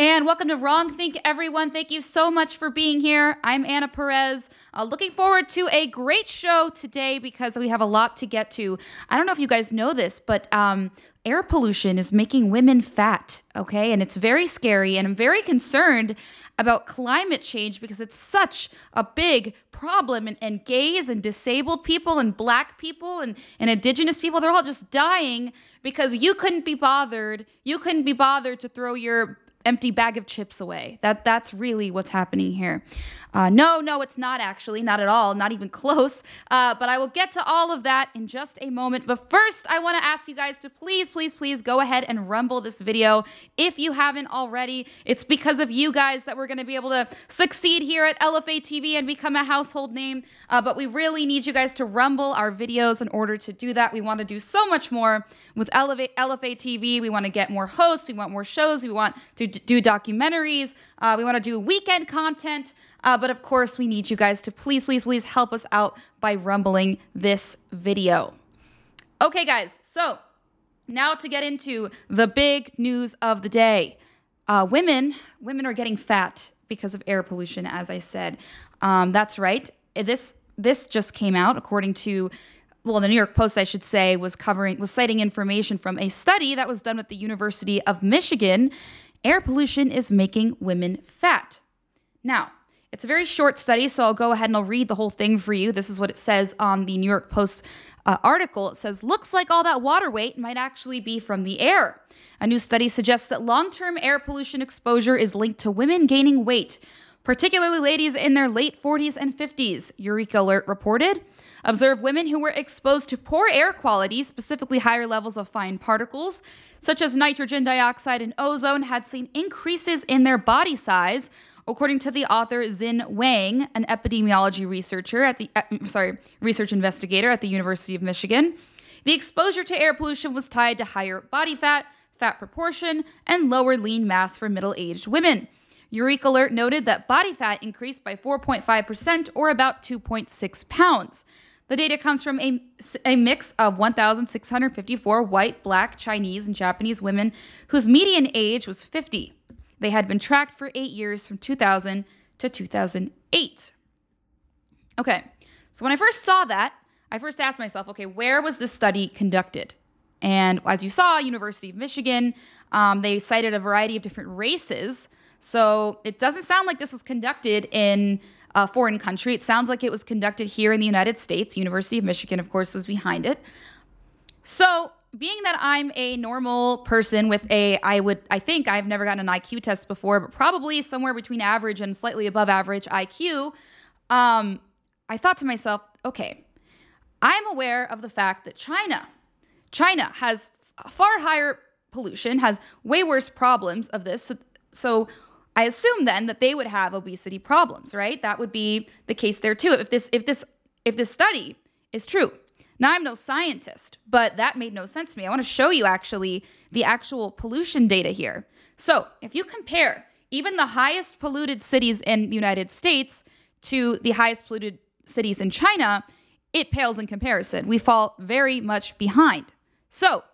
And welcome to Wrong Think, everyone. Thank you so much for being here. I'm Anna Perez. Uh, looking forward to a great show today because we have a lot to get to. I don't know if you guys know this, but um, air pollution is making women fat, okay? And it's very scary. And I'm very concerned about climate change because it's such a big problem. And, and gays and disabled people and black people and, and indigenous people, they're all just dying because you couldn't be bothered. You couldn't be bothered to throw your empty bag of chips away. That that's really what's happening here. Uh, no, no, it's not actually, not at all, not even close. Uh, but I will get to all of that in just a moment. But first, I want to ask you guys to please, please, please go ahead and rumble this video if you haven't already. It's because of you guys that we're going to be able to succeed here at LFA TV and become a household name. Uh, but we really need you guys to rumble our videos in order to do that. We want to do so much more with LFA TV. We want to get more hosts. We want more shows. We want to do documentaries. Uh, we want to do weekend content. Uh, but of course, we need you guys to please, please, please help us out by rumbling this video. Okay, guys, so now to get into the big news of the day. Uh, women, women are getting fat because of air pollution, as I said. Um, that's right. This this just came out according to well, the New York Post, I should say, was covering was citing information from a study that was done with the University of Michigan. Air pollution is making women fat. Now, it's a very short study, so I'll go ahead and I'll read the whole thing for you. This is what it says on the New York Post uh, article. It says, Looks like all that water weight might actually be from the air. A new study suggests that long term air pollution exposure is linked to women gaining weight, particularly ladies in their late 40s and 50s, EurekAlert reported. Observe women who were exposed to poor air quality, specifically higher levels of fine particles, such as nitrogen dioxide and ozone, had seen increases in their body size According to the author Xin Wang, an epidemiology researcher at the uh, sorry, research investigator at the University of Michigan, the exposure to air pollution was tied to higher body fat, fat proportion, and lower lean mass for middle-aged women. EurekAlert noted that body fat increased by 4.5% or about 2.6 pounds. The data comes from a, a mix of 1,654 white, black, Chinese, and Japanese women whose median age was 50. They had been tracked for eight years from 2000 to 2008. Okay, so when I first saw that, I first asked myself, okay, where was this study conducted? And as you saw, University of Michigan, um, they cited a variety of different races. So it doesn't sound like this was conducted in a foreign country. It sounds like it was conducted here in the United States. University of Michigan, of course, was behind it. So being that I'm a normal person with a, I would, I think I've never gotten an IQ test before, but probably somewhere between average and slightly above average IQ, um, I thought to myself, okay, I'm aware of the fact that China, China has far higher pollution, has way worse problems of this. So, so I assume then that they would have obesity problems, right? That would be the case there too. If this, if this, if this study is true. Now, I'm no scientist, but that made no sense to me. I want to show you actually the actual pollution data here. So, if you compare even the highest polluted cities in the United States to the highest polluted cities in China, it pales in comparison. We fall very much behind. So,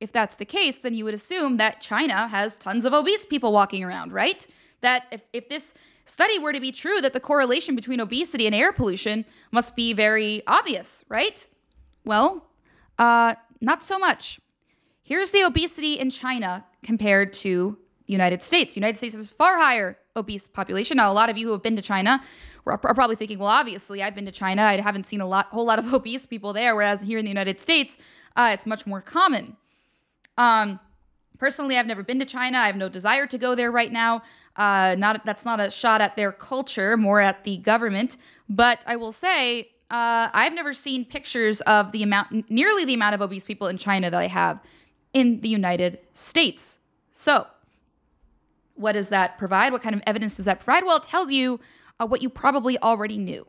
if that's the case, then you would assume that China has tons of obese people walking around, right? That if, if this study were to be true, that the correlation between obesity and air pollution must be very obvious, right? Well, uh, not so much. Here's the obesity in China compared to the United States. United States has far higher obese population. Now, a lot of you who have been to China are probably thinking, well, obviously, I've been to China. I haven't seen a lot, whole lot of obese people there. Whereas here in the United States, uh, it's much more common. Um, personally, I've never been to China. I have no desire to go there right now. Uh, not that's not a shot at their culture, more at the government. But I will say uh, I've never seen pictures of the amount, nearly the amount of obese people in China that I have in the United States. So, what does that provide? What kind of evidence does that provide? Well, it tells you uh, what you probably already knew.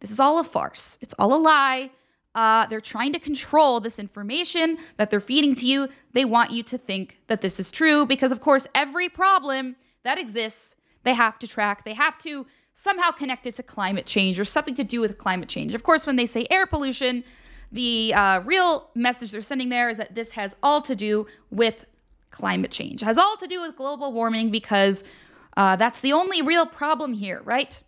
This is all a farce, it's all a lie. Uh, they're trying to control this information that they're feeding to you. They want you to think that this is true because, of course, every problem that exists, they have to track, they have to somehow connect it to climate change or something to do with climate change. Of course, when they say air pollution, the uh, real message they're sending there is that this has all to do with climate change. It has all to do with global warming because uh, that's the only real problem here, right?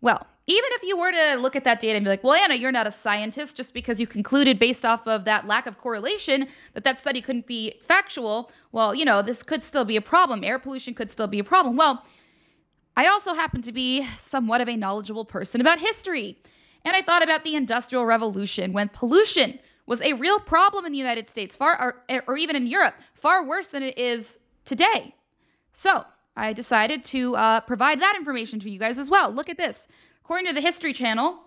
Well, even if you were to look at that data and be like, well, Anna, you're not a scientist just because you concluded based off of that lack of correlation that that study couldn't be factual, well, you know, this could still be a problem. Air pollution could still be a problem. Well, I also happen to be somewhat of a knowledgeable person about history. And I thought about the Industrial Revolution when pollution was a real problem in the United States, far or, or even in Europe, far worse than it is today. So I decided to uh, provide that information to you guys as well. Look at this. According to the History Channel,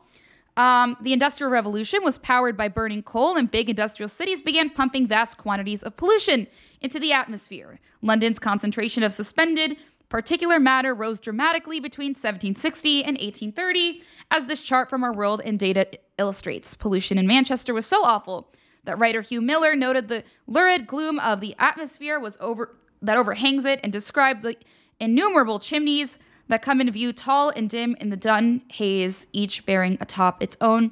um, the Industrial Revolution was powered by burning coal, and big industrial cities began pumping vast quantities of pollution into the atmosphere. London's concentration of suspended particulate matter rose dramatically between 1760 and 1830, as this chart from our World in Data illustrates. Pollution in Manchester was so awful that writer Hugh Miller noted the lurid gloom of the atmosphere was over that overhangs it and describe the innumerable chimneys that come into view tall and dim in the dun haze, each bearing atop its own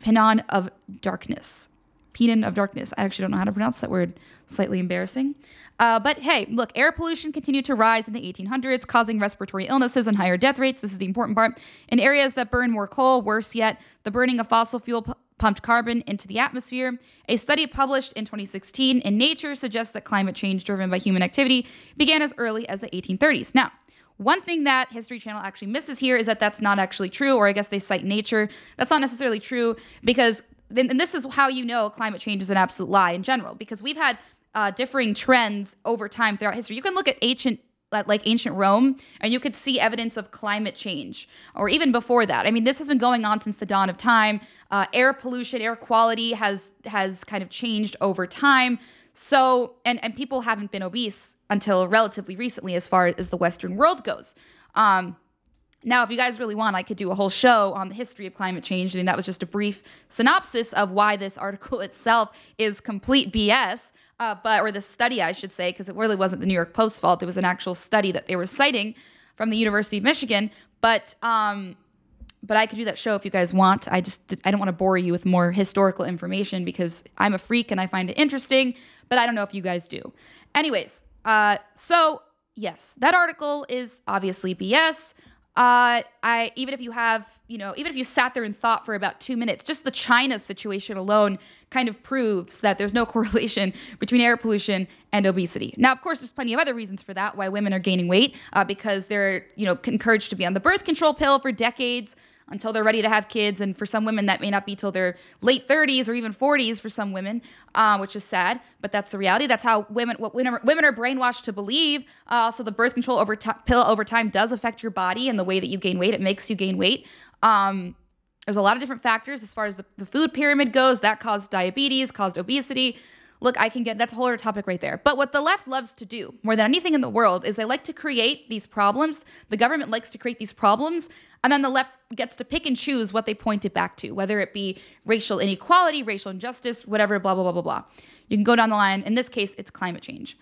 pennon of darkness. Pennon of darkness. I actually don't know how to pronounce that word. Slightly embarrassing. Uh, but hey, look, air pollution continued to rise in the 1800s, causing respiratory illnesses and higher death rates. This is the important part. In areas that burn more coal, worse yet, the burning of fossil fuel pumped carbon into the atmosphere. A study published in 2016 in Nature suggests that climate change driven by human activity began as early as the 1830s. Now, one thing that History Channel actually misses here is that that's not actually true, or I guess they cite nature. That's not necessarily true because, and this is how you know climate change is an absolute lie in general, because we've had uh, differing trends over time throughout history. You can look at ancient like ancient Rome, and you could see evidence of climate change, or even before that. I mean, this has been going on since the dawn of time. Uh, air pollution, air quality has has kind of changed over time. So, and and people haven't been obese until relatively recently, as far as the Western world goes. Um, now, if you guys really want, I could do a whole show on the history of climate change. I mean, that was just a brief synopsis of why this article itself is complete BS, uh, but or the study, I should say, because it really wasn't the New York Post fault. It was an actual study that they were citing from the University of Michigan. But um, but I could do that show if you guys want. I just I don't want to bore you with more historical information because I'm a freak and I find it interesting, but I don't know if you guys do. Anyways, uh, so yes, that article is obviously BS uh, I even if you have, you know, even if you sat there and thought for about two minutes, just the China situation alone kind of proves that there's no correlation between air pollution and obesity. Now, of course, there's plenty of other reasons for that why women are gaining weight uh, because they're, you know, encouraged to be on the birth control pill for decades until they're ready to have kids. And for some women, that may not be till their late 30s or even 40s for some women, uh, which is sad. But that's the reality. That's how women what women are, women are brainwashed to believe. Uh, also, the birth control over t- pill over time does affect your body and the way that you gain weight. It makes you gain weight. Um, there's a lot of different factors as far as the, the food pyramid goes that caused diabetes, caused obesity. Look, I can get that's a whole other topic right there. But what the left loves to do more than anything in the world is they like to create these problems. The government likes to create these problems, and then the left gets to pick and choose what they point it back to, whether it be racial inequality, racial injustice, whatever, blah, blah, blah, blah, blah. You can go down the line. In this case, it's climate change.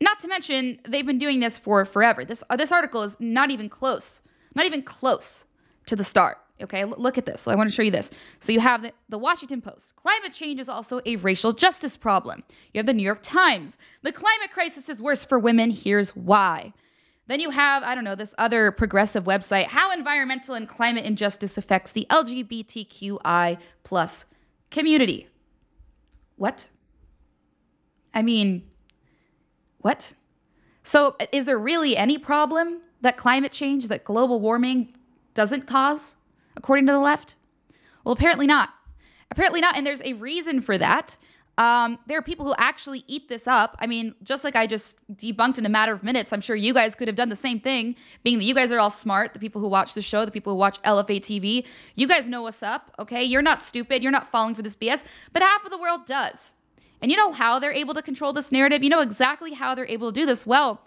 Not to mention, they've been doing this for forever. This, uh, this article is not even close, not even close to the start. Okay, L- look at this. So I want to show you this. So you have the, the Washington Post. Climate change is also a racial justice problem. You have the New York Times. The climate crisis is worse for women. Here's why. Then you have, I don't know, this other progressive website, How Environmental and Climate Injustice Affects the LGBTQI plus community. What? I mean, what? So is there really any problem that climate change, that global warming doesn't cause? According to the left? Well, apparently not. Apparently not. And there's a reason for that. Um, there are people who actually eat this up. I mean, just like I just debunked in a matter of minutes, I'm sure you guys could have done the same thing, being that you guys are all smart, the people who watch the show, the people who watch LFA TV. You guys know what's up, okay? You're not stupid. You're not falling for this BS, but half of the world does. And you know how they're able to control this narrative? You know exactly how they're able to do this. Well,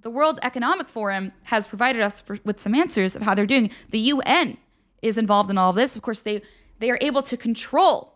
the World Economic Forum has provided us for, with some answers of how they're doing. The UN is involved in all of this. Of course, they they are able to control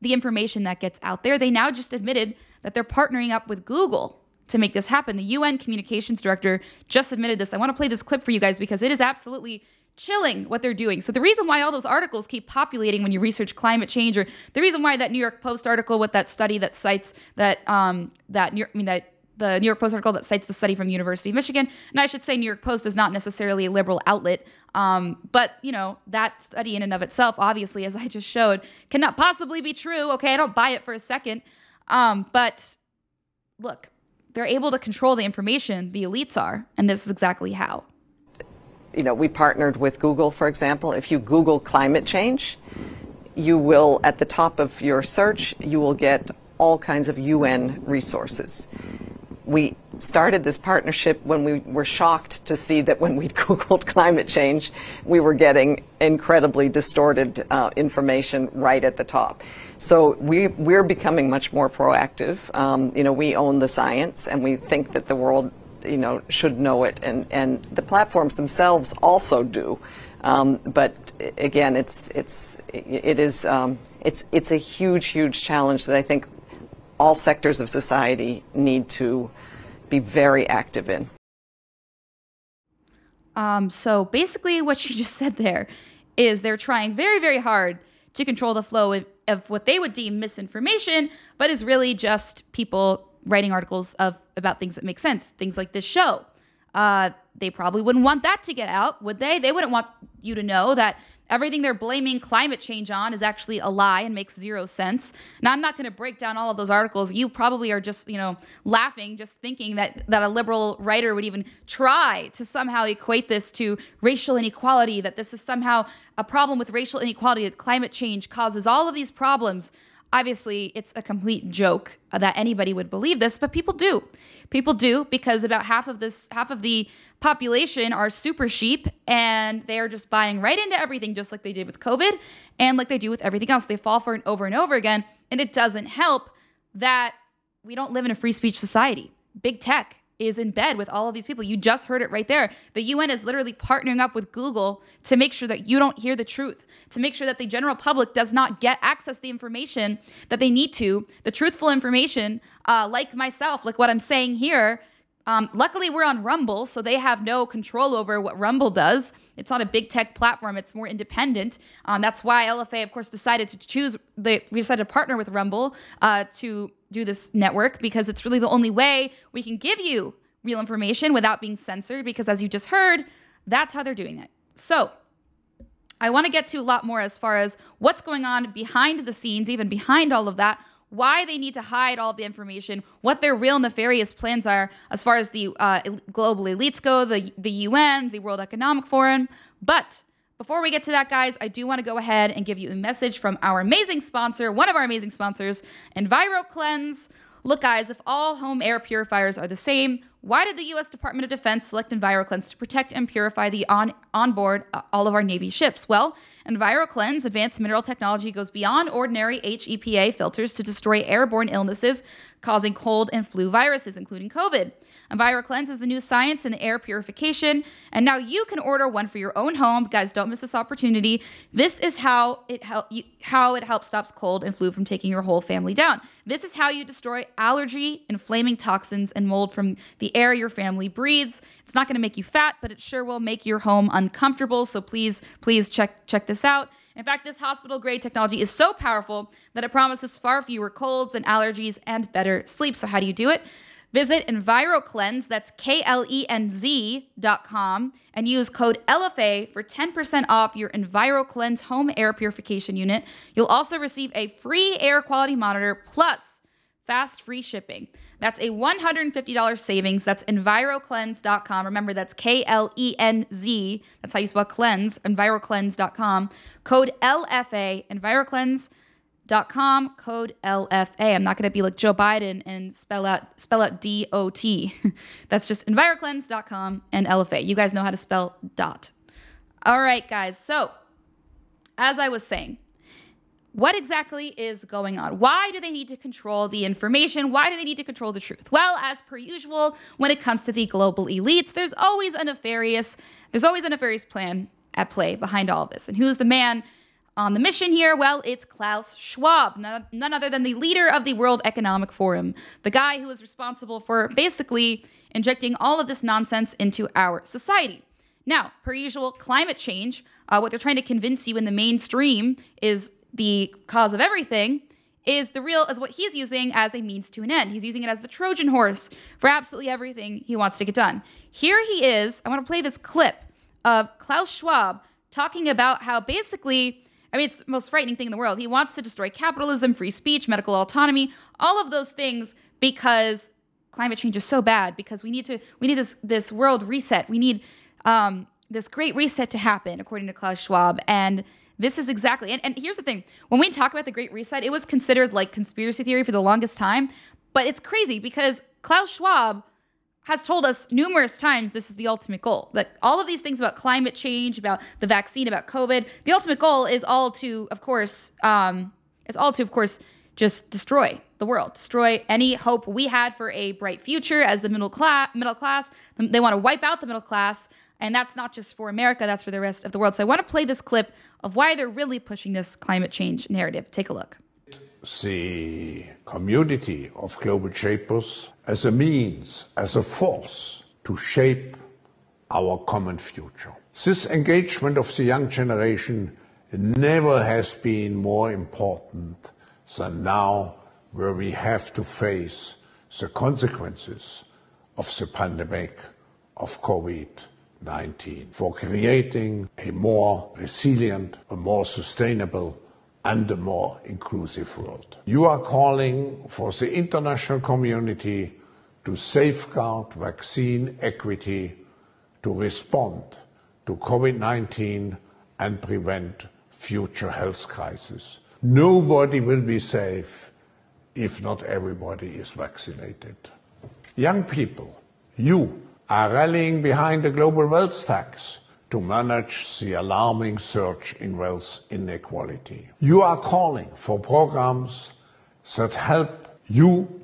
the information that gets out there. They now just admitted that they're partnering up with Google to make this happen. The UN communications director just admitted this. I want to play this clip for you guys because it is absolutely chilling what they're doing. So the reason why all those articles keep populating when you research climate change, or the reason why that New York Post article with that study that cites that um, that New York, I mean that the New York Post article that cites the study from University of Michigan, and I should say New York Post is not necessarily a liberal outlet, um, but you know that study in and of itself, obviously, as I just showed, cannot possibly be true. Okay, I don't buy it for a second, um, but look, they're able to control the information. The elites are, and this is exactly how you know, we partnered with Google, for example. If you Google climate change, you will, at the top of your search, you will get all kinds of UN resources. We started this partnership when we were shocked to see that when we Googled climate change, we were getting incredibly distorted uh, information right at the top. So we, we're becoming much more proactive. Um, you know, we own the science and we think that the world you know, should know it, and, and the platforms themselves also do. Um, but again, it's it's it is um, it's it's a huge huge challenge that I think all sectors of society need to be very active in. Um, so basically, what she just said there is they're trying very very hard to control the flow of, of what they would deem misinformation, but is really just people writing articles of about things that make sense, things like this show. Uh, they probably wouldn't want that to get out, would they? They wouldn't want you to know that everything they're blaming climate change on is actually a lie and makes zero sense. Now, I'm not going to break down all of those articles. You probably are just, you know, laughing, just thinking that that a liberal writer would even try to somehow equate this to racial inequality, that this is somehow a problem with racial inequality, that climate change causes all of these problems. Obviously, it's a complete joke that anybody would believe this, but people do. People do because about half of this half of the population are super sheep and they are just buying right into everything just like they did with COVID and like they do with everything else. They fall for it over and over again, and it doesn't help that we don't live in a free speech society. Big tech is in bed with all of these people. You just heard it right there. The UN is literally partnering up with Google to make sure that you don't hear the truth, to make sure that the general public does not get access to the information that they need to, the truthful information, uh, like myself, like what I'm saying here. Um, luckily, we're on Rumble, so they have no control over what Rumble does. It's not a big tech platform; it's more independent. Um, that's why LFA, of course, decided to choose. The, we decided to partner with Rumble uh, to do this network because it's really the only way we can give you real information without being censored. Because as you just heard, that's how they're doing it. So I want to get to a lot more as far as what's going on behind the scenes, even behind all of that. Why they need to hide all the information, what their real nefarious plans are as far as the uh, global elites go, the the UN, the World Economic Forum. But before we get to that, guys, I do want to go ahead and give you a message from our amazing sponsor, one of our amazing sponsors, EnviroKlenz. Look, guys, if all home air purifiers are the same, why did the U.S. Department of Defense select EnviroKlenz to protect and purify the on onboard uh, all of our Navy ships? Well, EnviroKlenz advanced mineral technology goes beyond ordinary HEPA filters to destroy airborne illnesses causing cold and flu viruses, including COVID. EnviroKlenz is the new science in air purification, and now you can order one for your own home. Guys, don't miss this opportunity. This is how it help how it helps stops cold and flu from taking your whole family down. This is how you destroy allergy, inflaming toxins, and mold from the air your family breathes. It's not going to make you fat, but it sure will make your home uncomfortable. So please, please check check this out. In fact, this hospital grade technology is so powerful that it promises far fewer colds and allergies and better sleep. So, how do you do it? Visit EnviroKlenz, that's K L E N Z dot com, and use code LFA for 10% off your EnviroKlenz home air purification unit. You'll also receive a free air quality monitor plus fast free shipping. That's a $150 savings. That's enviroklenz.com. Remember, that's K L E N Z. That's how you spell cleanse, enviroklenz.com. Code LFA, enviroklenz.com, code LFA. I'm not going to be like Joe Biden and spell out spell out D O T. that's just enviroklenz.com and LFA. You guys know how to spell dot. All right, guys. So, as I was saying, what exactly is going on? Why do they need to control the information? Why do they need to control the truth? Well, as per usual, when it comes to the global elites, there's always a nefarious, there's always a nefarious plan at play behind all of this. And who's the man on the mission here? Well, it's Klaus Schwab, none, other than the leader of the World Economic Forum, the guy who is responsible for basically injecting all of this nonsense into our society. Now, per usual, climate change, uh, what they're trying to convince you in the mainstream is the cause of everything, is the real, is what he's using as a means to an end. He's using it as the Trojan horse for absolutely everything he wants to get done. Here he is. I want to play this clip of Klaus Schwab talking about how basically, I mean, it's the most frightening thing in the world. He wants to destroy capitalism, free speech, medical autonomy, all of those things because climate change is so bad because we need to we need this this world reset. We need um, this great reset to happen, according to Klaus Schwab. And this is exactly and, and here's the thing: when we talk about the Great Reset, it was considered like conspiracy theory for the longest time. But it's crazy because Klaus Schwab has told us numerous times this is the ultimate goal. That all of these things about climate change, about the vaccine, about COVID, the ultimate goal is all to, of course, um, all to, of course, just destroy the world, destroy any hope we had for a bright future as the middle class. Middle class, they want to wipe out the middle class, and that's not just for America; that's for the rest of the world. So I want to play this clip of why they're really pushing this climate change narrative. Take a look. The community of global shapers as a means, as a force to shape our common future. This engagement of the young generation never has been more important than now, where we have to face the consequences of the pandemic of COVID 19 for creating a more resilient, a more sustainable, and a more inclusive world. You are calling for the international community to safeguard vaccine equity, to respond to COVID 19 and prevent future health crises. Nobody will be safe if not everybody is vaccinated. Young people, you are rallying behind the global wealth tax to manage the alarming surge in wealth inequality. You are calling for programs that help you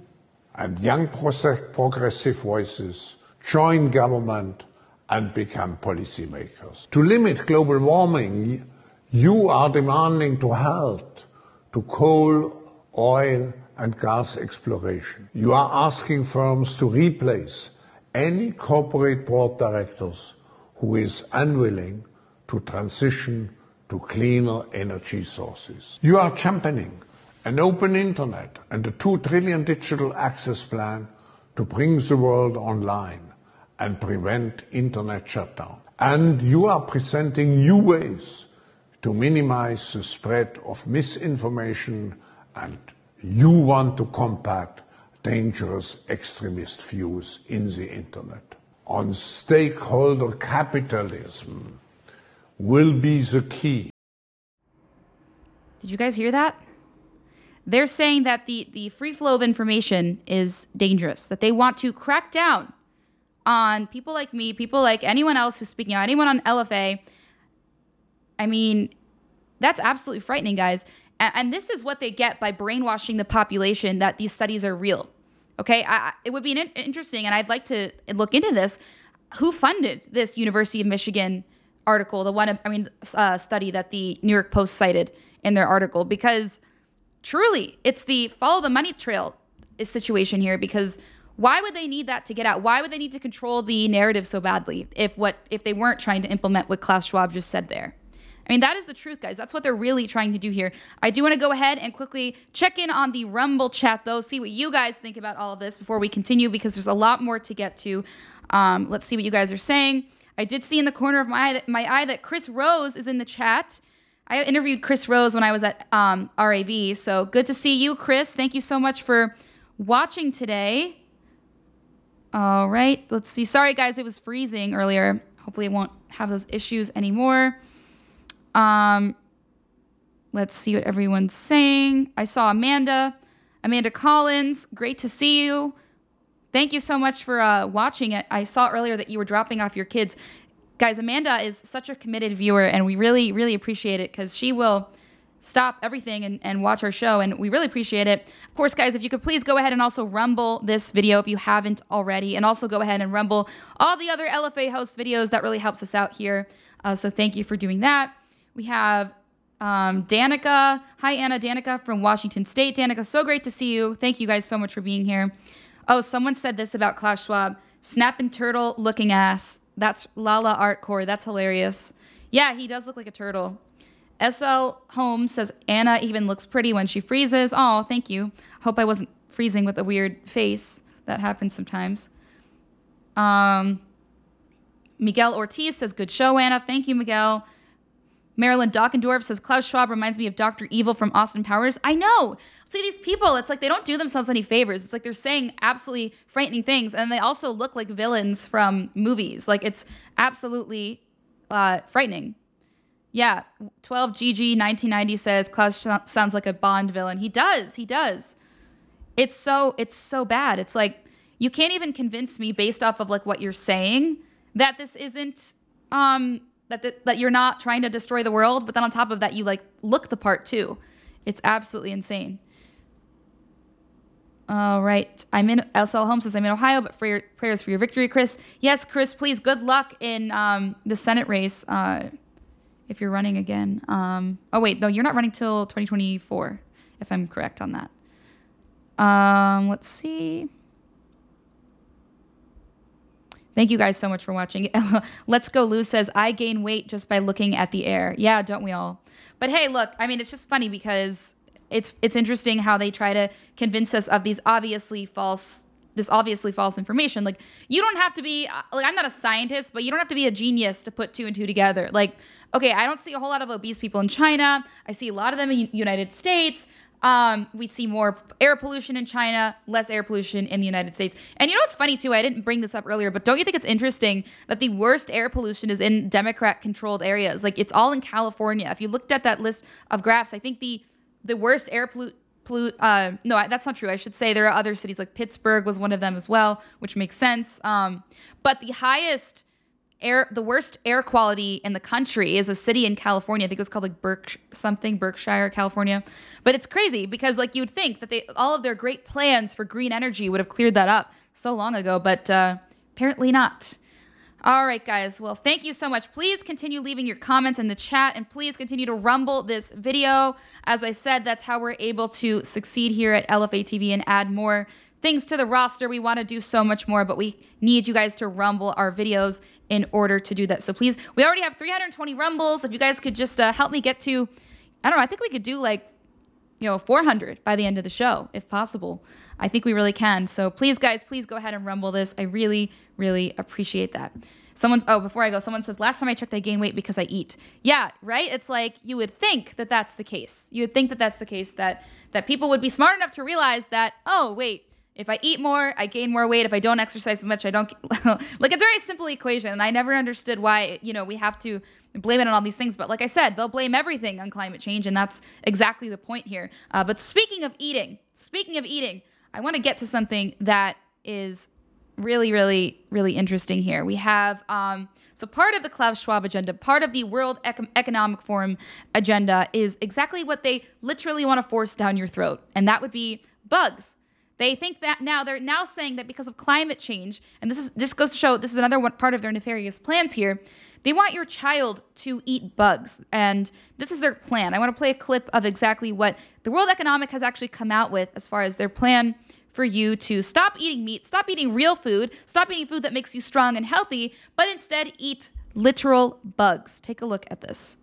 and young progressive voices join government and become policymakers. To limit global warming, you are demanding to halt to coal, oil, and gas exploration. You are asking firms to replace any corporate board directors who is unwilling to transition to cleaner energy sources. You are championing an open internet and a 2 trillion digital access plan to bring the world online and prevent internet shutdown. And you are presenting new ways to minimize the spread of misinformation and you want to combat dangerous extremist views in the internet. On stakeholder capitalism will be the key. Did you guys hear that? They're saying that the, the free flow of information is dangerous, that they want to crack down on people like me, people like anyone else who's speaking out, anyone on LFA I mean, that's absolutely frightening, guys. And, and, this is what they get by brainwashing the population that these studies are real. Okay, I, it would be an, interesting, and I'd like to look into this. Who funded this University of Michigan article? The one, I mean, uh, study that the New York Post cited in their article, because truly, it's the follow the money trail situation here. Because why would they need that to get out? Why would they need to control the narrative so badly if what if they weren't trying to implement what Klaus Schwab just said there? I mean, that is the truth, guys. That's what they're really trying to do here. I do want to go ahead and quickly check in on the Rumble chat, though, see what you guys think about all of this before we continue, because there's a lot more to get to. Um, let's see what you guys are saying. I did see in the corner of my eye, that, my eye that Chris Rose is in the chat. I interviewed Chris Rose when I was at um, RAV, so good to see you, Chris. Thank you so much for watching today. All right, let's see. Sorry, guys, it was freezing earlier. Hopefully, it won't have those issues anymore. Um, let's see what everyone's saying. I saw Amanda, Amanda Collins. Great to see you. Thank you so much for uh, watching it. I saw earlier that you were dropping off your kids. Guys, Amanda is such a committed viewer, and we really, really appreciate it because she will stop everything and, and watch our show, and we really appreciate it. Of course, guys, if you could please go ahead and also rumble this video if you haven't already, and also go ahead and rumble all the other LFA host videos. That really helps us out here. Uh, so thank you for doing that. We have um, Danica. Hi, Anna. Danica from Washington State. Danica, so great to see you. Thank you guys so much for being here. Oh, someone said this about Klaus Schwab. Snap and turtle looking ass. That's Lala Art Core. That's hilarious. Yeah, he does look like a turtle. SL Holmes says Anna even looks pretty when she freezes. Oh, thank you. Hope I wasn't freezing with a weird face. That happens sometimes. Um, Miguel Ortiz says, Good show, Anna. Thank you, Miguel. Marilyn Dockendorf says, Klaus Schwab reminds me of Dr. Evil from Austin Powers. I know. See, these people, it's like they don't do themselves any favors. It's like they're saying absolutely frightening things, and they also look like villains from movies. Like, it's absolutely uh, frightening. Yeah, 12GG 1990 says Klaus sounds like a Bond villain. He does. He does. It's so it's so bad. It's like you can't even convince me based off of like what you're saying that this isn't um that th- that you're not trying to destroy the world, but then on top of that you like look the part too. It's absolutely insane. All right. I'm in SL Home says I'm in Ohio, but for your prayers for your victory, Chris. Yes, Chris, please good luck in um, the Senate race. Uh, if you're running again. Um, oh wait, no, you're not running till 2024, if I'm correct on that. Um, let's see. Thank you guys so much for watching. Let's go. Lou says I gain weight just by looking at the air. Yeah, don't we all? But hey, look, I mean, it's just funny because it's it's interesting how they try to convince us of these obviously false this obviously false information. Like you don't have to be uh, like I'm not a scientist, but you don't have to be a genius to put two and two together. Like okay, I don't see a whole lot of obese people in China. I see a lot of them in the United States. Um, we see more air pollution in China, less air pollution in the United States. And you know what's funny too? I didn't bring this up earlier, but don't you think it's interesting that the worst air pollution is in Democrat controlled areas? Like it's all in California. If you looked at that list of graphs, I think the the worst air pollution. Uh, no, that's not true. I should say there are other cities like Pittsburgh was one of them as well, which makes sense. Um, but the highest air, the worst air quality in the country is a city in California. I think it was called like Berk something, Berkshire, California. But it's crazy because like you'd think that they all of their great plans for green energy would have cleared that up so long ago, but uh, apparently not. All right, guys. Well, thank you so much. Please continue leaving your comments in the chat and please continue to rumble this video. As I said, that's how we're able to succeed here at LFA TV and add more things to the roster. We want to do so much more, but we need you guys to rumble our videos in order to do that. So please, we already have 320 rumbles. If you guys could just uh, help me get to, I don't know, I think we could do like, you know, 400 by the end of the show, if possible. I think we really can. So please, guys, please go ahead and rumble this. I really, really appreciate that. Someone's, oh, before I go, someone says, last time I checked, I gained weight because I eat. Yeah, right? It's like you would think that that's the case. You would think that that's the case, that, that people would be smart enough to realize that, oh, wait, if I eat more, I gain more weight. If I don't exercise as much, I don't. like it's a very simple equation, and I never understood why you know we have to blame it on all these things. But like I said, they'll blame everything on climate change, and that's exactly the point here. Uh, but speaking of eating, speaking of eating, I want to get to something that is really, really, really interesting here. We have um, so part of the Klaus Schwab agenda, part of the World Econ- Economic Forum agenda is exactly what they literally want to force down your throat, and that would be bugs. They think that now they're now saying that because of climate change, and this is this goes to show this is another one part of their nefarious plans here. They want your child to eat bugs, and this is their plan. I want to play a clip of exactly what the World Economic has actually come out with as far as their plan for you to stop eating meat, stop eating real food, stop eating food that makes you strong and healthy, but instead eat literal bugs. Take a look at this.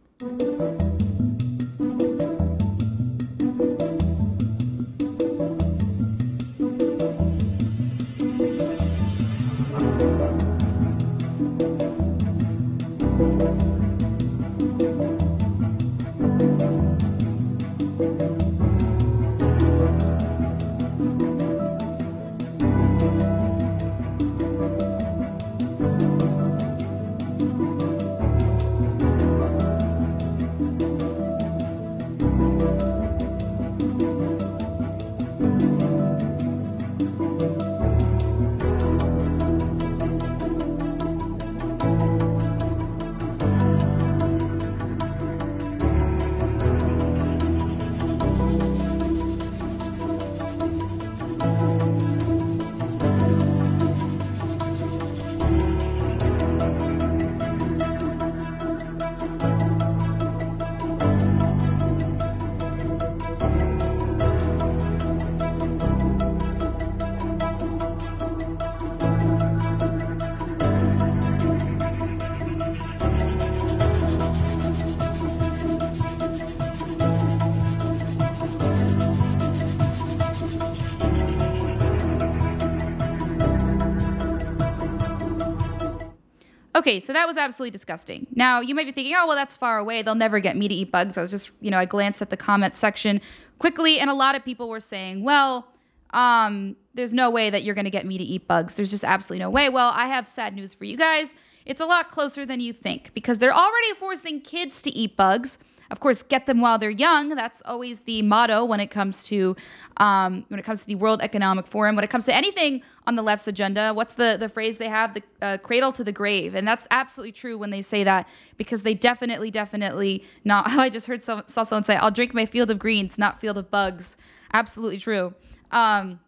Okay, so that was absolutely disgusting. Now, you might be thinking, oh, well, that's far away. They'll never get me to eat bugs. I was just, you know, I glanced at the comment section quickly, and a lot of people were saying, well, um, there's no way that you're going to get me to eat bugs. There's just absolutely no way. Well, I have sad news for you guys. It's a lot closer than you think because they're already forcing kids to eat bugs. Of course, get them while they're young. That's always the motto when it comes to um, when it comes to the World Economic Forum. When it comes to anything on the left's agenda, what's the the phrase they have? The uh, cradle to the grave, and that's absolutely true when they say that because they definitely, definitely not. I just heard some, saw someone say, "I'll drink my field of greens, not field of bugs." Absolutely true. Um,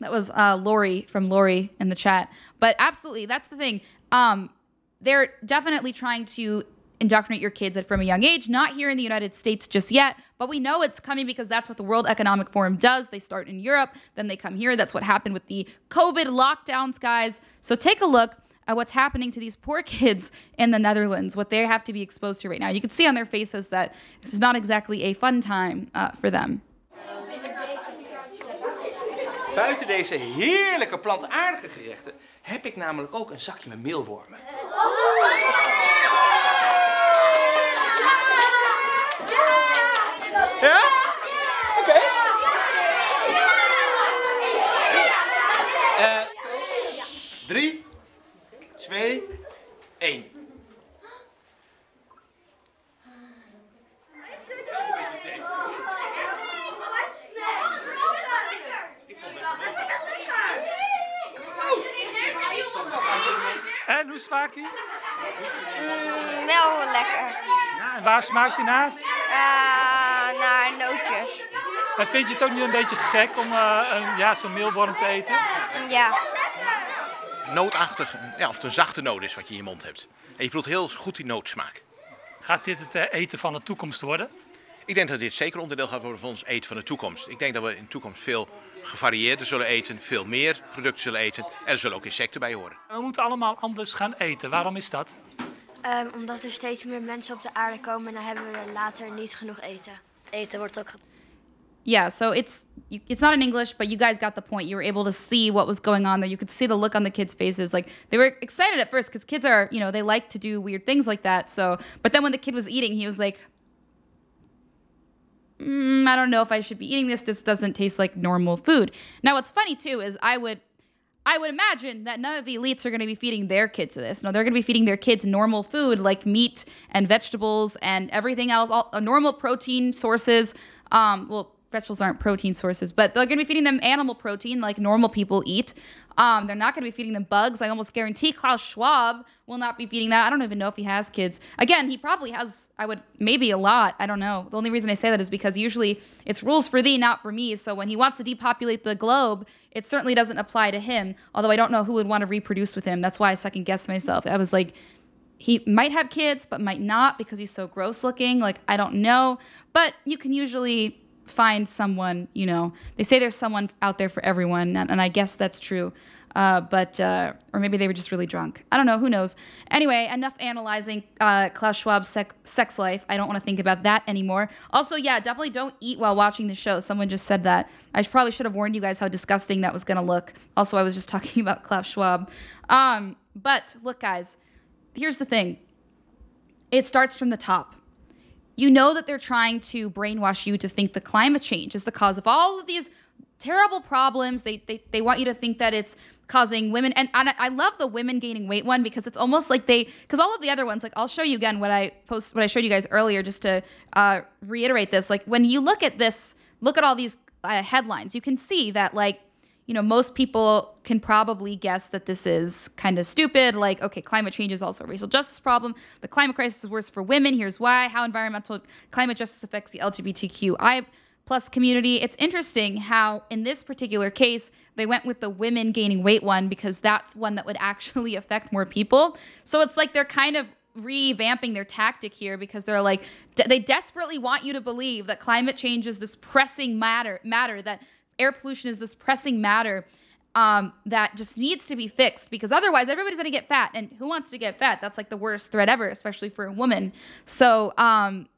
that was uh, Lori from Lori in the chat. But absolutely, that's the thing. Um, they're definitely trying to indoctrinate your kids from a young age. Not here in the United States just yet, but we know it's coming because that's what the World Economic Forum does. They start in Europe, then they come here. That's what happened with the COVID lockdowns, guys. So take a look at what's happening to these poor kids in the Netherlands, what they have to be exposed to right now. You can see on their faces that this is not exactly a fun time uh, for them. Buiten deze heerlijke plantaardige gerechten heb ik namelijk ook een zakje met meelwormen. Ja? 1. En hoe smaakt hij? Mm, wel lekker. En waar smaakt hij naar? Uh, naar nootjes. En vind je het ook niet een beetje gek om eh, een, ja, zo'n meelworm te eten? Ja. Nootachtig, ja, of het een zachte noot is wat je in je mond hebt. En je proeft heel goed die nootsmaak. Gaat dit het uh, eten van de toekomst worden? Ik denk dat dit zeker onderdeel gaat worden van ons eten van de toekomst. Ik denk dat we in de toekomst veel gevarieerder zullen eten, veel meer producten zullen eten. En er zullen ook insecten bij horen. We moeten allemaal anders gaan eten. Waarom is dat? Um, omdat er steeds meer mensen op de aarde komen en dan hebben we later niet genoeg eten. Het eten wordt ook yeah so it's it's not in english but you guys got the point. You were able to see what was going on there. You could see the look on the kids faces. Like they were excited at first because kids are you know they like to do weird things like that so but then when the kid was eating he was like mm, i don't know if i should be eating this. This doesn't taste like normal food. Now what's funny too is i would I would imagine that none of the elites are going to be feeding their kids this. No, they're going to be feeding their kids normal food like meat and vegetables and everything else, all uh, normal protein sources. Um, well, vegetables aren't protein sources, but they're going to be feeding them animal protein like normal people eat. Um, they're not going to be feeding them bugs. I almost guarantee Klaus Schwab will not be feeding that. I don't even know if he has kids. Again, he probably has, I would, maybe a lot. I don't know. The only reason I say that is because usually it's rules for thee, not for me. So when he wants to depopulate the globe, it certainly doesn't apply to him. Although I don't know who would want to reproduce with him. That's why I second guessed myself. I was like, he might have kids, but might not because he's so gross looking. Like, I don't know. But you can usually find someone, you know, they say there's someone out there for everyone, and, and I guess that's true. Uh, but, uh, or maybe they were just really drunk. I don't know, who knows. Anyway, enough analyzing uh, Klaus Schwab's sec- sex life. I don't want to think about that anymore. Also, yeah, definitely don't eat while watching the show. Someone just said that. I probably should have warned you guys how disgusting that was going to look. Also, I was just talking about Klaus Schwab. Um, but look, guys, here's the thing it starts from the top you know that they're trying to brainwash you to think the climate change is the cause of all of these terrible problems. They they, they want you to think that it's causing women and, and I love the women gaining weight one because it's almost like they because all of the other ones like I'll show you again what I post what I showed you guys earlier just to uh, reiterate this like when you look at this look at all these uh, headlines you can see that like you know, most people can probably guess that this is kind of stupid. Like, okay, climate change is also a racial justice problem. The climate crisis is worse for women. Here's why. How environmental climate justice affects the LGBTQI plus community. It's interesting how, in this particular case, they went with the women gaining weight one because that's one that would actually affect more people. So it's like they're kind of revamping their tactic here because they're like they desperately want you to believe that climate change is this pressing matter matter that air pollution is this pressing matter um, that just needs to be fixed because otherwise everybody's going to get fat. And who wants to get fat? That's like the worst threat ever, especially for a woman. So um,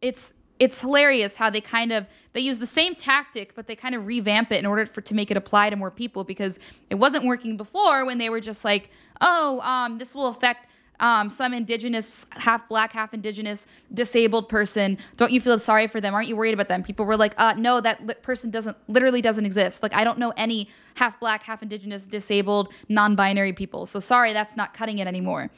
it's it's hilarious how they kind of they use the same tactic but they kind of revamp it in order for to make it apply to more people because it wasn't working before when they were just like oh um, this will affect um, some indigenous, half black, half indigenous, disabled person, don't you feel sorry for them? Aren't you worried about them? People were like, uh, no, that li- person doesn't, literally doesn't exist. Like, I don't know any half black, half indigenous, disabled, non binary people. So sorry, that's not cutting it anymore.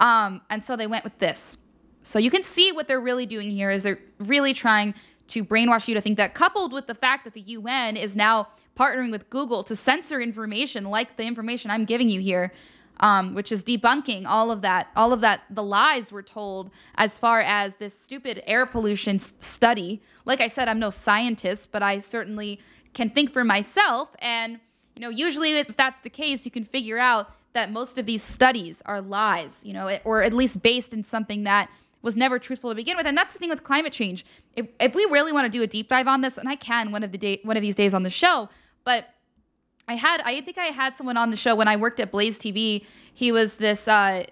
Um, and so they went with this. So you can see what they're really doing here is they're really trying to brainwash you to think that, coupled with the fact that the UN is now partnering with Google to censor information like the information I'm giving you here, um, which is debunking all of that, all of that, the lies we're told as far as this stupid air pollution s- study. Like I said, I'm no scientist, but I certainly can think for myself. And, you know, usually if that's the case, you can figure out that most of these studies are lies, you know, or at least based in something that was never truthful to begin with. And that's the thing with climate change. If, if we really want to do a deep dive on this, and I can one of the day, one of these days on the show, but I had I think I had someone on the show when I worked at Blaze TV. He was this uh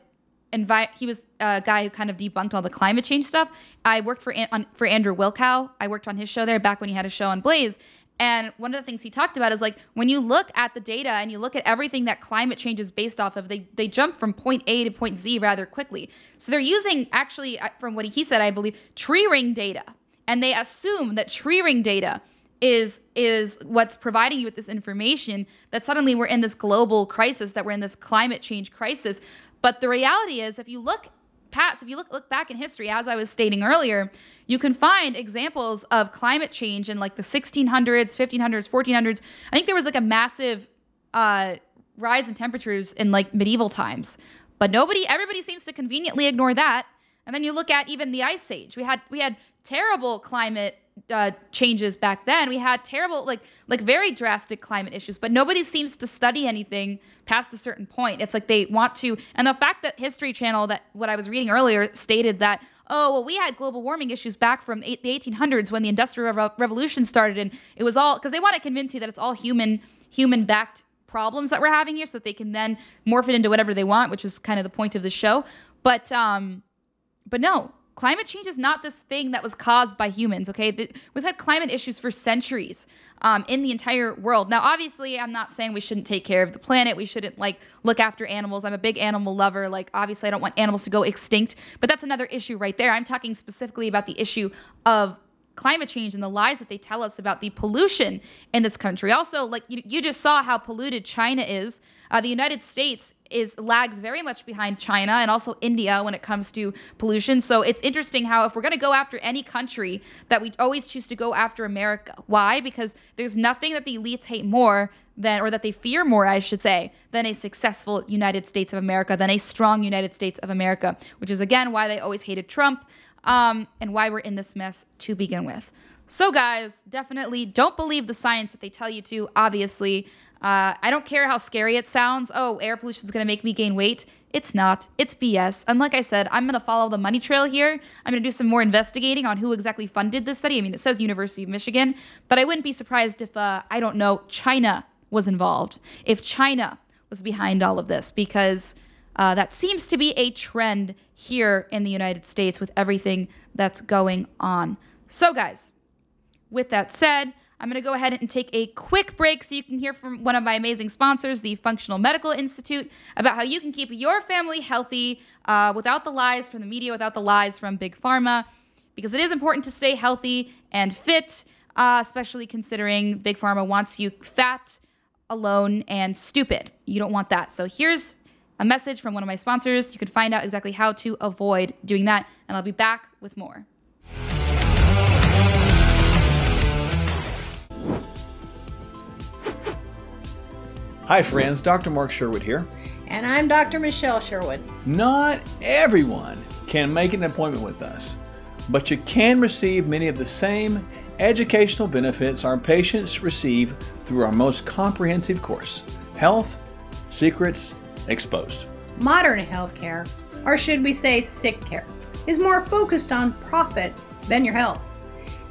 invite he was a guy who kind of debunked all the climate change stuff. I worked for on, for Andrew Wilkow. I worked on his show there back when he had a show on Blaze. And one of the things he talked about is like when you look at the data and you look at everything that climate change is based off of, they they jump from point A to point Z rather quickly. So they're using actually, uh, from what he said, I believe, tree ring data, and they assume that tree ring data is is what's providing you with this information that suddenly we're in this global crisis that we're in this climate change crisis. But the reality is if you look past if you look look back in history as i was stating earlier you can find examples of climate change in like the 1600s 1500s 1400s i think there was like a massive uh, rise in temperatures in like medieval times. But nobody everybody seems to conveniently ignore that. And then you look at even the ice age. We had we had terrible climate uh, changes back then. We had terrible, like, like very drastic climate issues, but nobody seems to study anything past a certain point. It's like they want to, and the fact that History Channel, that what I was reading earlier, stated that, oh, well, we had global warming issues back from eight, the 1800s when the Industrial Revo- Revolution started, and it was all because they want to convince you that it's all human, human-backed problems that we're having here, so that they can then morph it into whatever they want, which is kind of the point of the show. But, um, but no, climate change is not this thing that was caused by humans okay? The- we've had climate issues for centuries um, in the entire world. Now obviously i'm not saying we shouldn't take care of the planet. We shouldn't like look after animals. I'm a big animal lover. Like obviously i don't want animals to go extinct. But that's another issue right there. I'm talking specifically about the issue of climate change and the lies that they tell us about the pollution in this country. Also, like you, you just saw how polluted China is. Uh, the United States is lags very much behind China and also India when it comes to pollution. So it's interesting how if we're going to go after any country, that we always choose to go after America. Why? Because there's nothing that the elites hate more than, or that they fear more, I should say, than a successful United States of America, than a strong United States of America, which is again why they always hated Trump um, and why we're in this mess to begin with. So, guys, definitely don't believe the science that they tell you to, obviously. Uh, I don't care how scary it sounds. Oh, air pollution is going to make me gain weight. It's not. It's BS. And like I said, I'm going to follow the money trail here. I'm going to do some more investigating on who exactly funded this study. I mean, it says University of Michigan, but I wouldn't be surprised if, uh, I don't know, China was involved. If China was behind all of this, because uh, that seems to be a trend here in the United States with everything that's going on. So, guys, with that said, I'm going to go ahead and take a quick break so you can hear from one of my amazing sponsors, the Functional Medical Institute, about how you can keep your family healthy uh, without the lies from the media, without the lies from Big Pharma, because it is important to stay healthy and fit, uh, especially considering Big Pharma wants you fat, alone, and stupid. You don't want that. So here's a message from one of my sponsors. You can find out exactly how to avoid doing that, and I'll be back with more. Hi, friends. Dr. Mark Sherwood here. And I'm Dr. Michelle Sherwood. Not everyone can make an appointment with us, but you can receive many of the same educational benefits our patients receive through our most comprehensive course Health Secrets Exposed. Modern healthcare, or should we say sick care, is more focused on profit than your health.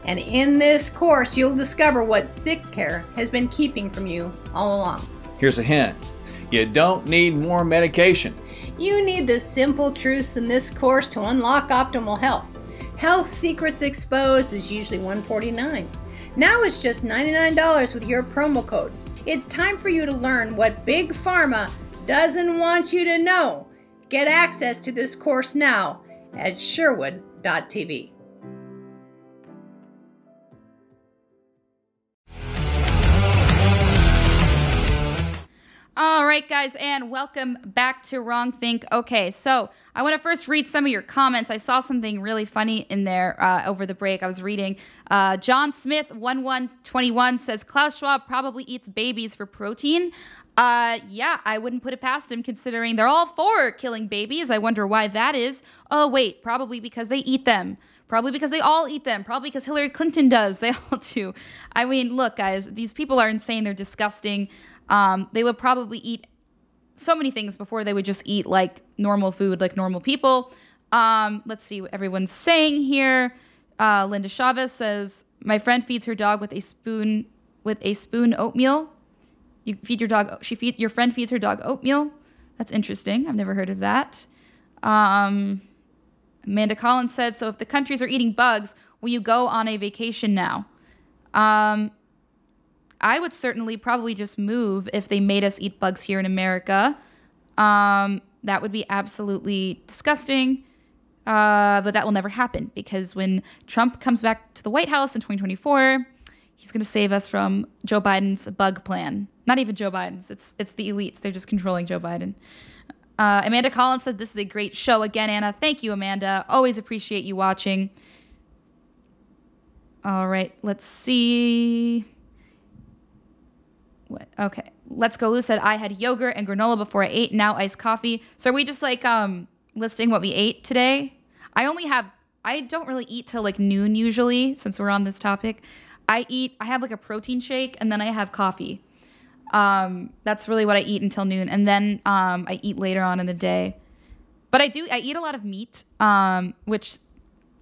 And in this course, you'll discover what sick care has been keeping from you all along. Here's a hint you don't need more medication. You need the simple truths in this course to unlock optimal health. Health Secrets Exposed is usually 149. Now it's just $99 with your promo code. It's time for you to learn what Big Pharma doesn't want you to know. Get access to this course now at sherwood.tv. All right, guys, and welcome back to Wrong Think. Okay, so I want to first read some of your comments. I saw something really funny in there uh, over the break. I was reading. Uh, John Smith, 1121, says Klaus Schwab probably eats babies for protein. Uh, yeah, I wouldn't put it past him considering they're all for killing babies. I wonder why that is. Oh, wait, probably because they eat them. Probably because they all eat them. Probably because Hillary Clinton does. They all do. I mean, look, guys, these people are insane. They're disgusting. Um, they would probably eat so many things before they would just eat like normal food, like normal people. Um, let's see what everyone's saying here. Uh, Linda Chavez says, "My friend feeds her dog with a spoon with a spoon oatmeal. You feed your dog. She feed your friend feeds her dog oatmeal. That's interesting. I've never heard of that." Um, Amanda Collins said, "So if the countries are eating bugs, will you go on a vacation now?" Um, I would certainly probably just move if they made us eat bugs here in America. Um, that would be absolutely disgusting. Uh, but that will never happen because when Trump comes back to the White House in 2024, he's going to save us from Joe Biden's bug plan. Not even Joe Biden's. It's it's the elites. They're just controlling Joe Biden. Uh, Amanda Collins says this is a great show again, Anna. Thank you, Amanda. Always appreciate you watching. All right, let's see. What? Okay. Let's go. Lou said I had yogurt and granola before I ate. Now iced coffee. So are we just like um listing what we ate today? I only have. I don't really eat till like noon usually, since we're on this topic. I eat. I have like a protein shake, and then I have coffee. Um, that's really what I eat until noon, and then um, I eat later on in the day. But I do. I eat a lot of meat, um, which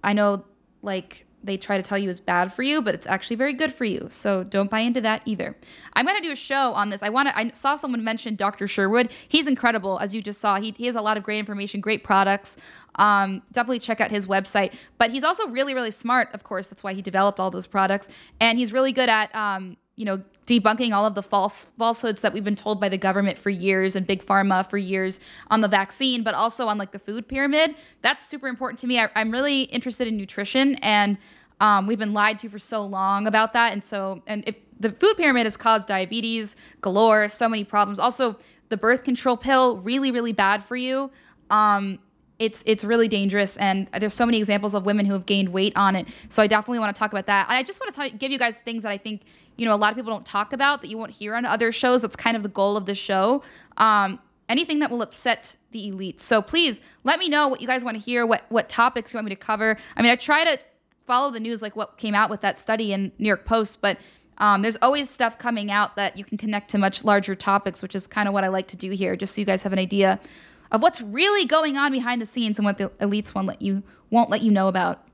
I know like they try to tell you is bad for you, but it's actually very good for you. So don't buy into that either. I'm to do a show on this. I want to, I saw someone mention Dr. Sherwood. He's incredible, as you just saw. He, he has a lot of great information, great products. Um, definitely check out his website. But he's also really, really smart, of course. That's why he developed all those products. And he's really good at, um, you know, debunking all of the false falsehoods that we've been told by the government for years and big pharma for years on the vaccine, but also on like the food pyramid. That's super important to me. I, am really interested in nutrition, and um, we've been lied to for so long about that. And so, and if the food pyramid has caused diabetes galore, so many problems. Also, the birth control pill really, really bad for you. Um, it's it's really dangerous and there's so many examples of women who have gained weight on it. So i definitely want to talk about that. And i just want to give you guys things that i think you know a lot of people don't talk about that you won't hear on other shows. That's kind of the goal of this show. Um, anything that will upset the elites so please let me know what you guys want to hear what what topics you want me to cover. I mean i try to follow the news like what came out with that study in new york post but um, there's always stuff coming out that you can connect to much larger topics which is kind of what i like to do here just so you guys have an idea of what's really going on behind the scenes and what the elites won't let you won't let you know about.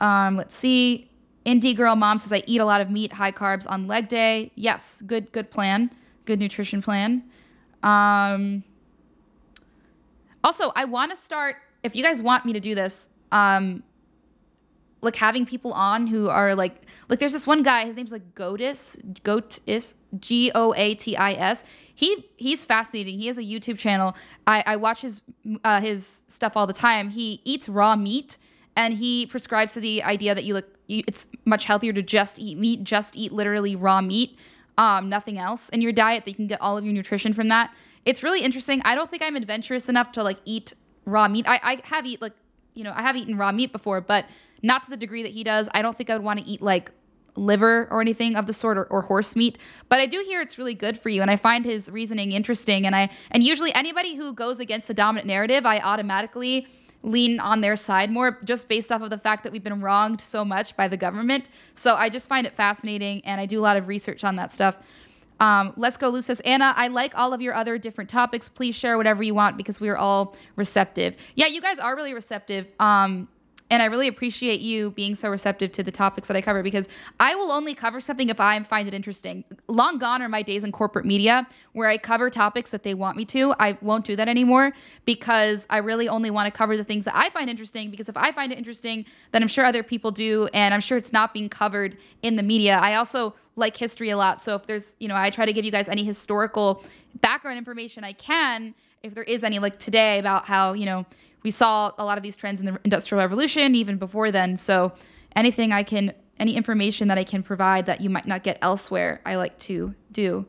Um, let's see. Indie girl mom says I eat a lot of meat, high carbs on leg day. Yes, good good plan, good nutrition plan. Um, also, I want to start. If you guys want me to do this, um, like having people on who are like like there's this one guy his name's like Goatis Goatis G O A T I S. He he's fascinating. He has a YouTube channel. I I watch his uh, his stuff all the time. He eats raw meat and he prescribes to the idea that you look you, it's much healthier to just eat meat just eat literally raw meat um nothing else in your diet that you can get all of your nutrition from that. It's really interesting. I don't think I'm adventurous enough to like eat raw meat. I I have eat like you know I have eaten raw meat before but not to the degree that he does. I don't think I would want to eat like liver or anything of the sort or, or, horse meat but i do hear it's really good for you and i find his reasoning interesting and i and usually anybody who goes against the dominant narrative i automatically lean on their side more just based off of the fact that we've been wronged so much by the government so i just find it fascinating and i do a lot of research on that stuff um, let's go Lou says Anna, I like all of your other different topics. Please share whatever you want because we are all receptive. Yeah, you guys are really receptive. Um, and I really appreciate you being so receptive to the topics that I cover because I will only cover something if I find it interesting. Long gone are my days in corporate media where I cover topics that they want me to. I won't do that anymore because I really only want to cover the things that I find interesting because if I find it interesting, then I'm sure other people do. And I'm sure it's not being covered in the media. I also like history a lot. So if there's, you know, I try to give you guys any historical background information I can, if there is any, like today about how, you know, we saw a lot of these trends in the Industrial Revolution even before then. So anything I can, any information that I can provide that you might not get elsewhere, I like to do.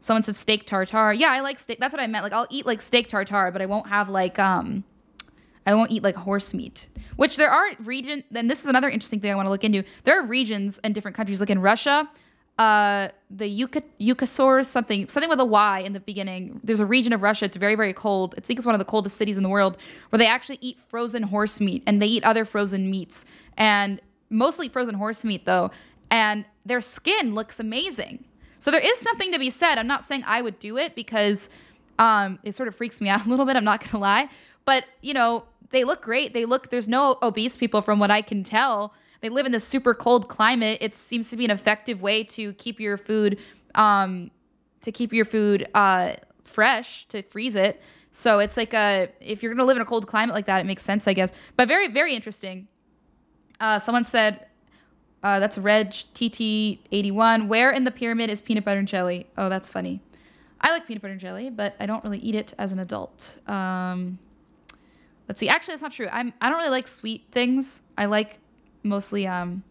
Someone said steak tartare. Yeah, I like steak. That's what I meant. Like I'll eat like steak tartare, but I won't have like um I won't eat like horse meat. Which there are region then this is another interesting thing I want to look into. There are regions in different countries like in Russia, uh the Yuka something something with a Y in the beginning. There's a region of Russia, it's very, very cold. I think it's one of the coldest cities in the world, where they actually eat frozen horse meat and they eat other frozen meats. And mostly frozen horse meat though. And their skin looks amazing. So there is something to be said. I'm not saying I would do it because um, it sort of freaks me out a little bit. I'm not gonna lie, but you know they look great. They look. There's no obese people from what I can tell. They live in this super cold climate. It seems to be an effective way to keep your food, um, to keep your food uh, fresh, to freeze it. So it's like a if you're gonna live in a cold climate like that, it makes sense, I guess. But very very interesting. Uh, someone said uh, that's Reg TT81. Where in the pyramid is peanut butter and jelly? Oh, that's funny. I like peanut butter and jelly, but I don't really eat it as an adult. Um, let's see. Actually, that's not true. I'm I don't really like sweet things. I like mostly um,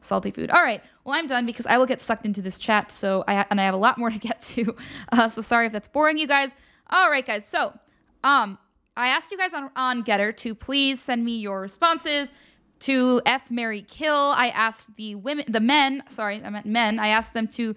salty food. All right. Well, I'm done because I will get sucked into this chat. So I and I have a lot more to get to. Uh, so sorry if that's boring you guys. All right, guys. So um, I asked you guys on on GETTR to please send me your responses to F Marry Kill. I asked the women, the men, sorry, I meant men. I asked them to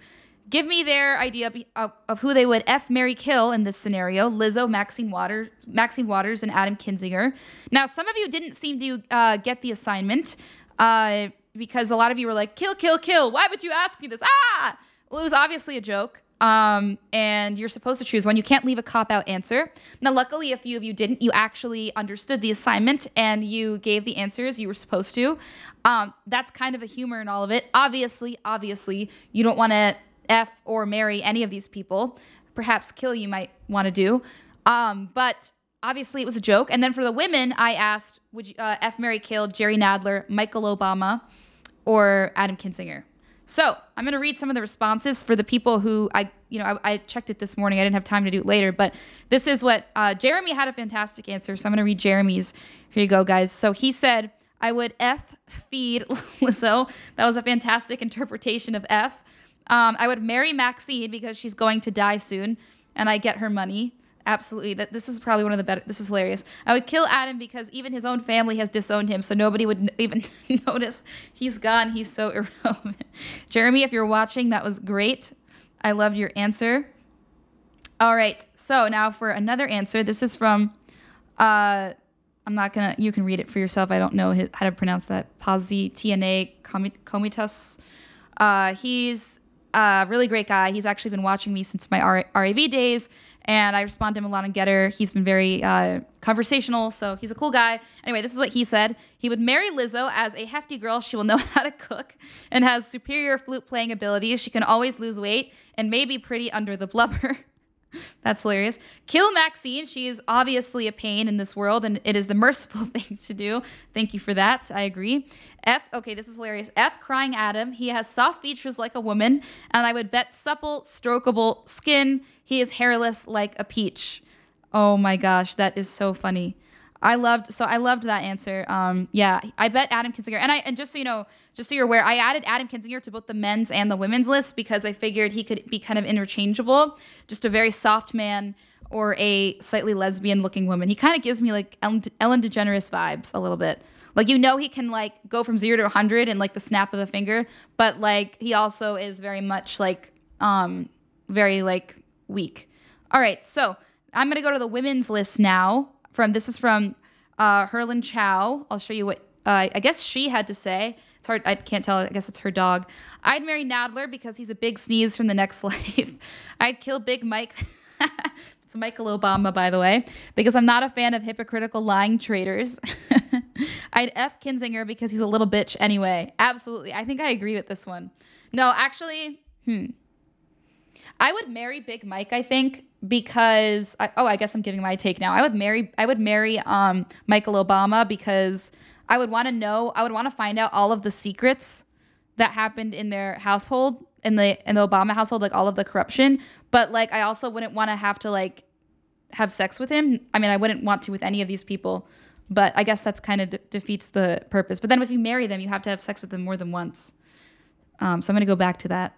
give me their idea of, of who they would F Marry Kill in this scenario: Lizzo, Maxine Waters, Maxine Waters, and Adam Kinzinger. Now, some of you didn't seem to uh, get the assignment uh, because a lot of you were like, "Kill, kill, kill." Why would you ask me this? Ah, well, it was obviously a joke. Um, and you're supposed to choose one. You can't leave a cop out answer. Now, luckily, a few of you didn't. You actually understood the assignment and you gave the answers you were supposed to. Um, that's kind of a humor in all of it. Obviously, obviously, you don't want to F or marry any of these people. Perhaps kill you might want to do. Um, but obviously, it was a joke. And then for the women, I asked, would you uh, F, Marry, kill Jerry Nadler, Michael Obama, or Adam Kinzinger? So I'm going to read some of the responses for the people who I, you know, I, I, checked it this morning. I didn't have time to do it later, but this is what uh, Jeremy had a fantastic answer. So I'm going to read Jeremy's. Here you go, guys. So he said, I would F feed Lizzo. That was a fantastic interpretation of F. Um, I would marry Maxine because she's going to die soon and I get her money absolutely. That this is probably one of the better this is hilarious. I would kill adam because even his own family has disowned him so nobody would n- even notice he's gone. He's so irrelevant. Jeremy if you're watching that was great. I loved your answer. All right. So now for another answer. This is from uh i'm not gonna you can read it for yourself. I don't know his, how to pronounce that. Pazzi tna comitas uh he's a really great guy. He's actually been watching me since my rav days and I respond to him a lot on GETTR. He's been very uh, conversational, so he's a cool guy. Anyway, this is what he said. He would marry Lizzo as a hefty girl. She will know how to cook and has superior flute playing abilities. She can always lose weight and may be pretty under the blubber. That's hilarious. Kill Maxine. She is obviously a pain in this world, and it is the merciful thing to do. Thank you for that. I agree. F. Okay, this is hilarious. F. Crying Adam. He has soft features like a woman, and I would bet supple, strokeable skin. He is hairless like a peach. Oh my gosh, that is so funny. I loved so I loved that answer. Um, yeah, I bet Adam Kinzinger, and I and just so you know, just so you're aware, I added Adam Kinzinger to both the men's and the women's list because I figured he could be kind of interchangeable, just a very soft man or a slightly lesbian-looking woman. He kind of gives me like Ellen, Ellen DeGeneres vibes a little bit. Like you know, he can like go from zero to hundred in like the snap of a finger, but like he also is very much like um very like weak. All right, so I'm gonna go to the women's list now. From this is from uh, Herlin Chow. I'll show you what uh, I guess she had to say. It's hard. I can't tell. I guess it's her dog. I'd marry Nadler because he's a big sneeze from the next life. I'd kill Big Mike. it's Michael Obama, by the way, because I'm not a fan of hypocritical lying traitors. I'd F Kinzinger because he's a little bitch anyway. Absolutely. I think I agree with this one. No, actually, hmm. I would marry Big Mike, I think, because I, oh, I guess I'm giving my take now. I would marry I would marry um, Michael Obama because I would want to know, I would want to find out all of the secrets that happened in their household in the in the Obama household, like all of the corruption. But like, I also wouldn't want to have to like have sex with him. I mean, I wouldn't want to with any of these people. But I guess that's kind of de- defeats the purpose. But then if you marry them, you have to have sex with them more than once. Um, so I'm gonna go back to that.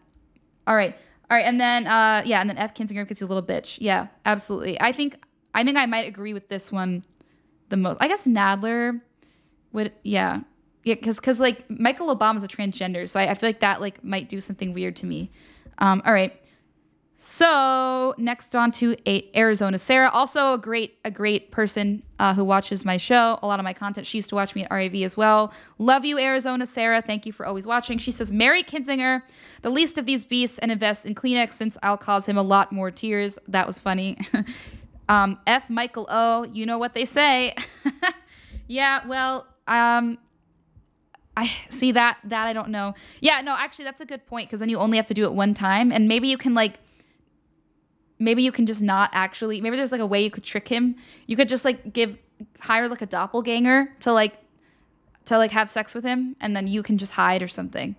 All right, all right, and then uh, yeah, and then F Kinzinger because he's a little bitch. Yeah, absolutely. I think I think I might agree with this one the most. I guess Nadler would yeah yeah because because like Michael Obama's a transgender, so I, I feel like that like might do something weird to me. Um, all right. So next on to Arizona Sarah, also a great a great person uh, who watches my show, a lot of my content. She used to watch me at RAV as well. Love you, Arizona Sarah. Thank you for always watching. She says, "Marry Kinzinger, the least of these beasts, and invest in Kleenex since I'll cause him a lot more tears." That was funny. um, F Michael O, you know what they say. yeah, well, um, I see that that I don't know. Yeah, no, actually that's a good point because then you only have to do it one time and maybe you can like maybe you can just not actually maybe there's like a way you could trick him. You could just like give hire like a doppelganger to like to like have sex with him and then you can just hide or something.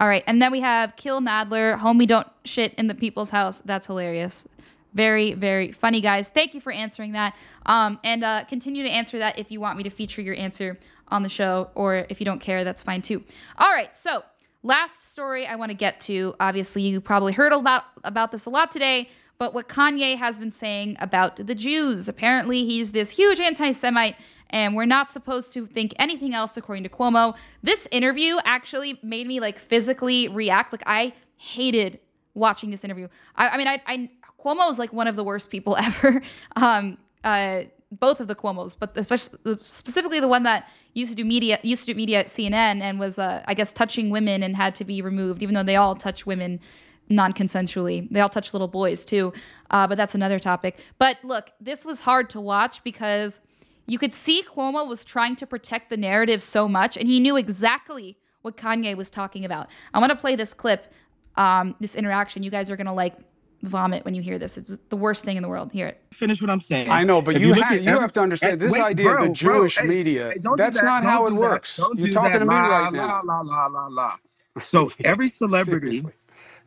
All right, and then we have Kill Nadler, homie don't shit in the people's house. That's hilarious. Very, very funny, guys. Thank you for answering that. Um, and uh, continue to answer that if you want me to feature your answer on the show, or if you don't care, that's fine too. All right, so last story I want to get to. Obviously, you probably heard about about this a lot today, but what Kanye has been saying about the Jews. Apparently, he's this huge anti-Semite, and we're not supposed to think anything else, according to Cuomo. This interview actually made me like physically react. Like I hated watching this interview. I, I mean, I, I Cuomo is like one of the worst people ever. Um, uh, both of the Cuomo's, but especially specifically the one that used to do media used to do media at CNN and was, uh, I guess, touching women and had to be removed, even though they all touch women non-consensually. They all touch little boys too, uh, but that's another topic. But look, this was hard to watch because you could see Cuomo was trying to protect the narrative so much, and he knew exactly what Kanye was talking about. I want to play this clip, um, this interaction. You guys are gonna like vomit when you hear this. It's the worst thing in the world. Hear it. Finish what I'm saying. I know, but If you, look ha- at you every- have to understand eh, this wait, idea bro, of the Jewish hey, media. hey, don't that's that, not don't how it that, works. don't You're do talking that, to me la, right la, now. La, la, la, la. So every celebrity, Seriously.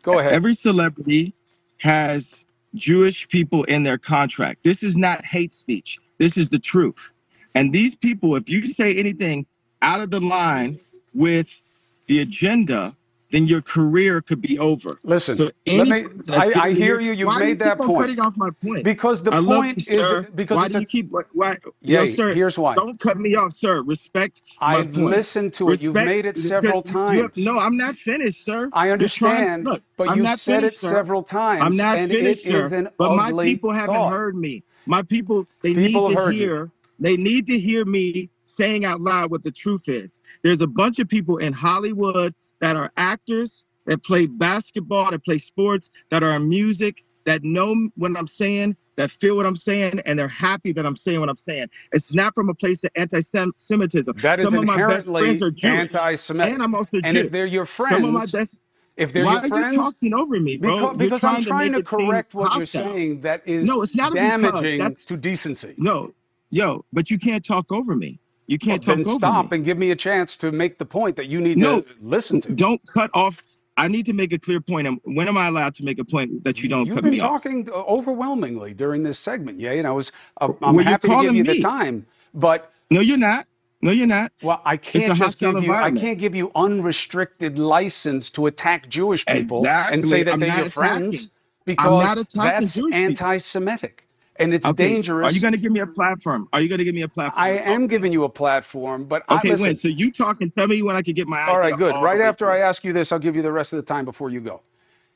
Go ahead. every celebrity has Jewish people in their contract. This is not hate speech. This is the truth. And these people, if you say anything out of the line with the agenda, then your career could be over. Listen, So let me. I, I hear you. You made that point. cutting off my point? Because the I point you, is sir. because why do a, you keep why, Yeah, yo, sir, here's why. Don't cut me off, sir. Respect my I listened to it. You've made it several times. no, I'm not finished, sir. I You're trying- understand, look, but I'm you've said finished, it sir. several times, I'm not finished, sir. but my people haven't thought. heard me. My people, they People need to you. hear. They need to hear me saying out loud what the truth is. There's a bunch of people in Hollywood that are actors that play basketball, that play sports, that are in music, that know what I'm saying, that feel what I'm saying, and they're happy that I'm saying what I'm saying. It's not from a place of anti-Semitism. That is Some of my best friends are Jewish, anti-Semitic. and I'm also Jewish. And if they're your friends, Some of my best. if they're Why your are friends, you talking over me, bro? because, because I'm trying to seem correct what you're saying that is No, it's not because. damaging to decency. No, yo, but you can't talk over me. You can't talk then over stop me. and give me a chance to make the point that you need No, to listen to. Don't cut off. I need to make a clear point. When am I allowed to make a point that you don't You've cut been me off? talking overwhelmingly during this segment, yeah, and I was uh, I'm Well, happy to give you the time, but No, you're not. No, you're not. well, I can't just give you I can't give you unrestricted license to attack Jewish people and say that I'm they're your attacking. friends because that's anti-Semitic and it's Okay. dangerous. Are you going to give me a platform? Are you going to give me a platform? I to talk? am giving you a platform, but I Okay, listen. when? So you talk and tell me when I can get my All right, good. all the Right way after through. I ask you this, I'll give you the rest of the time before you go.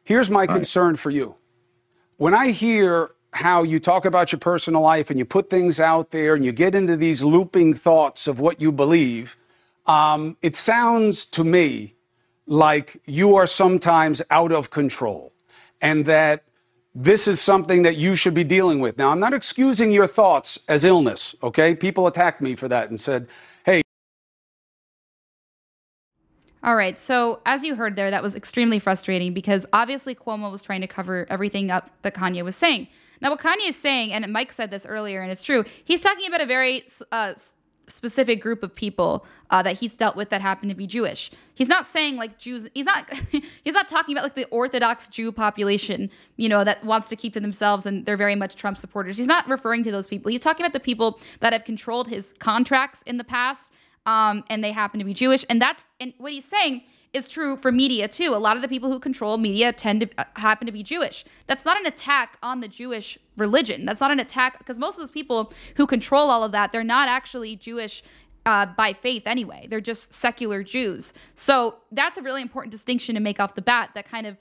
Here's my right. concern for you. When I hear how you talk about your personal life and you put things out there and you get into these looping thoughts of what you believe, um, it sounds to me like you are sometimes out of control and that this is something that you should be dealing with. Now, I'm not excusing your thoughts as illness, okay? People attacked me for that and said, hey, All right. So, as you heard there, that was extremely frustrating because obviously Cuomo was trying to cover everything up that Kanye was saying. Now, what Kanye is saying, and Mike said this earlier, and it's true, he's talking about a very uh, specific group of people uh, that he's dealt with that happen to be Jewish. He's not saying like Jews. He's not. he's not talking about like the Orthodox Jew population, you know, that wants to keep to themselves and they're very much Trump supporters. He's not referring to those people. He's talking about the people that have controlled his contracts in the past, um, and they happen to be Jewish. And that's and what he's saying is true for media too. A lot of the people who control media tend to uh, happen to be Jewish. That's not an attack on the Jewish religion. That's not an attack because most of those people who control all of that, they're not actually Jewish uh, by faith anyway. They're just secular Jews. So that's a really important distinction to make off the bat. That kind of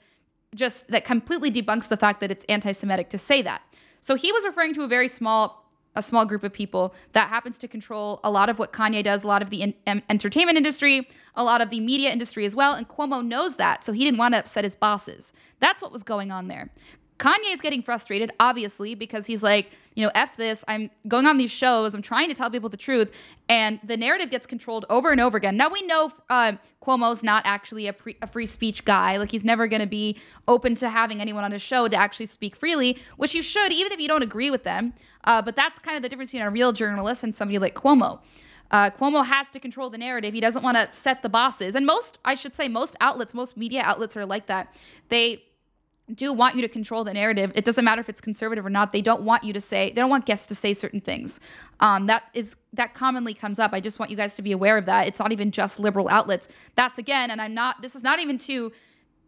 just that completely debunks the fact that it's anti-Semitic to say that. So he was referring to a very small a small group of people that happens to control a lot of what Kanye does, a lot of the in, entertainment industry, a lot of the media industry as well. And Cuomo knows that, so he didn't want to upset his bosses. That's what was going on there. Kanye is getting frustrated, obviously, because he's like, you know, F this. I'm going on these shows. I'm trying to tell people the truth. And the narrative gets controlled over and over again. Now, we know uh, Cuomo's not actually a, pre- a, free speech guy. Like, he's never going to be open to having anyone on his show to actually speak freely, which you should, even if you don't agree with them. Uh, but that's kind of the difference between a real journalist and somebody like Cuomo. Uh, Cuomo has to control the narrative. He doesn't want to set the bosses. And most, I should say, most outlets, most media outlets are like that. They do want you to control the narrative. It doesn't matter if it's conservative or not. They don't want you to say. They don't want guests to say certain things. Um, that is that commonly comes up. I just want you guys to be aware of that. It's not even just liberal outlets. That's again, and I'm not. This is not even to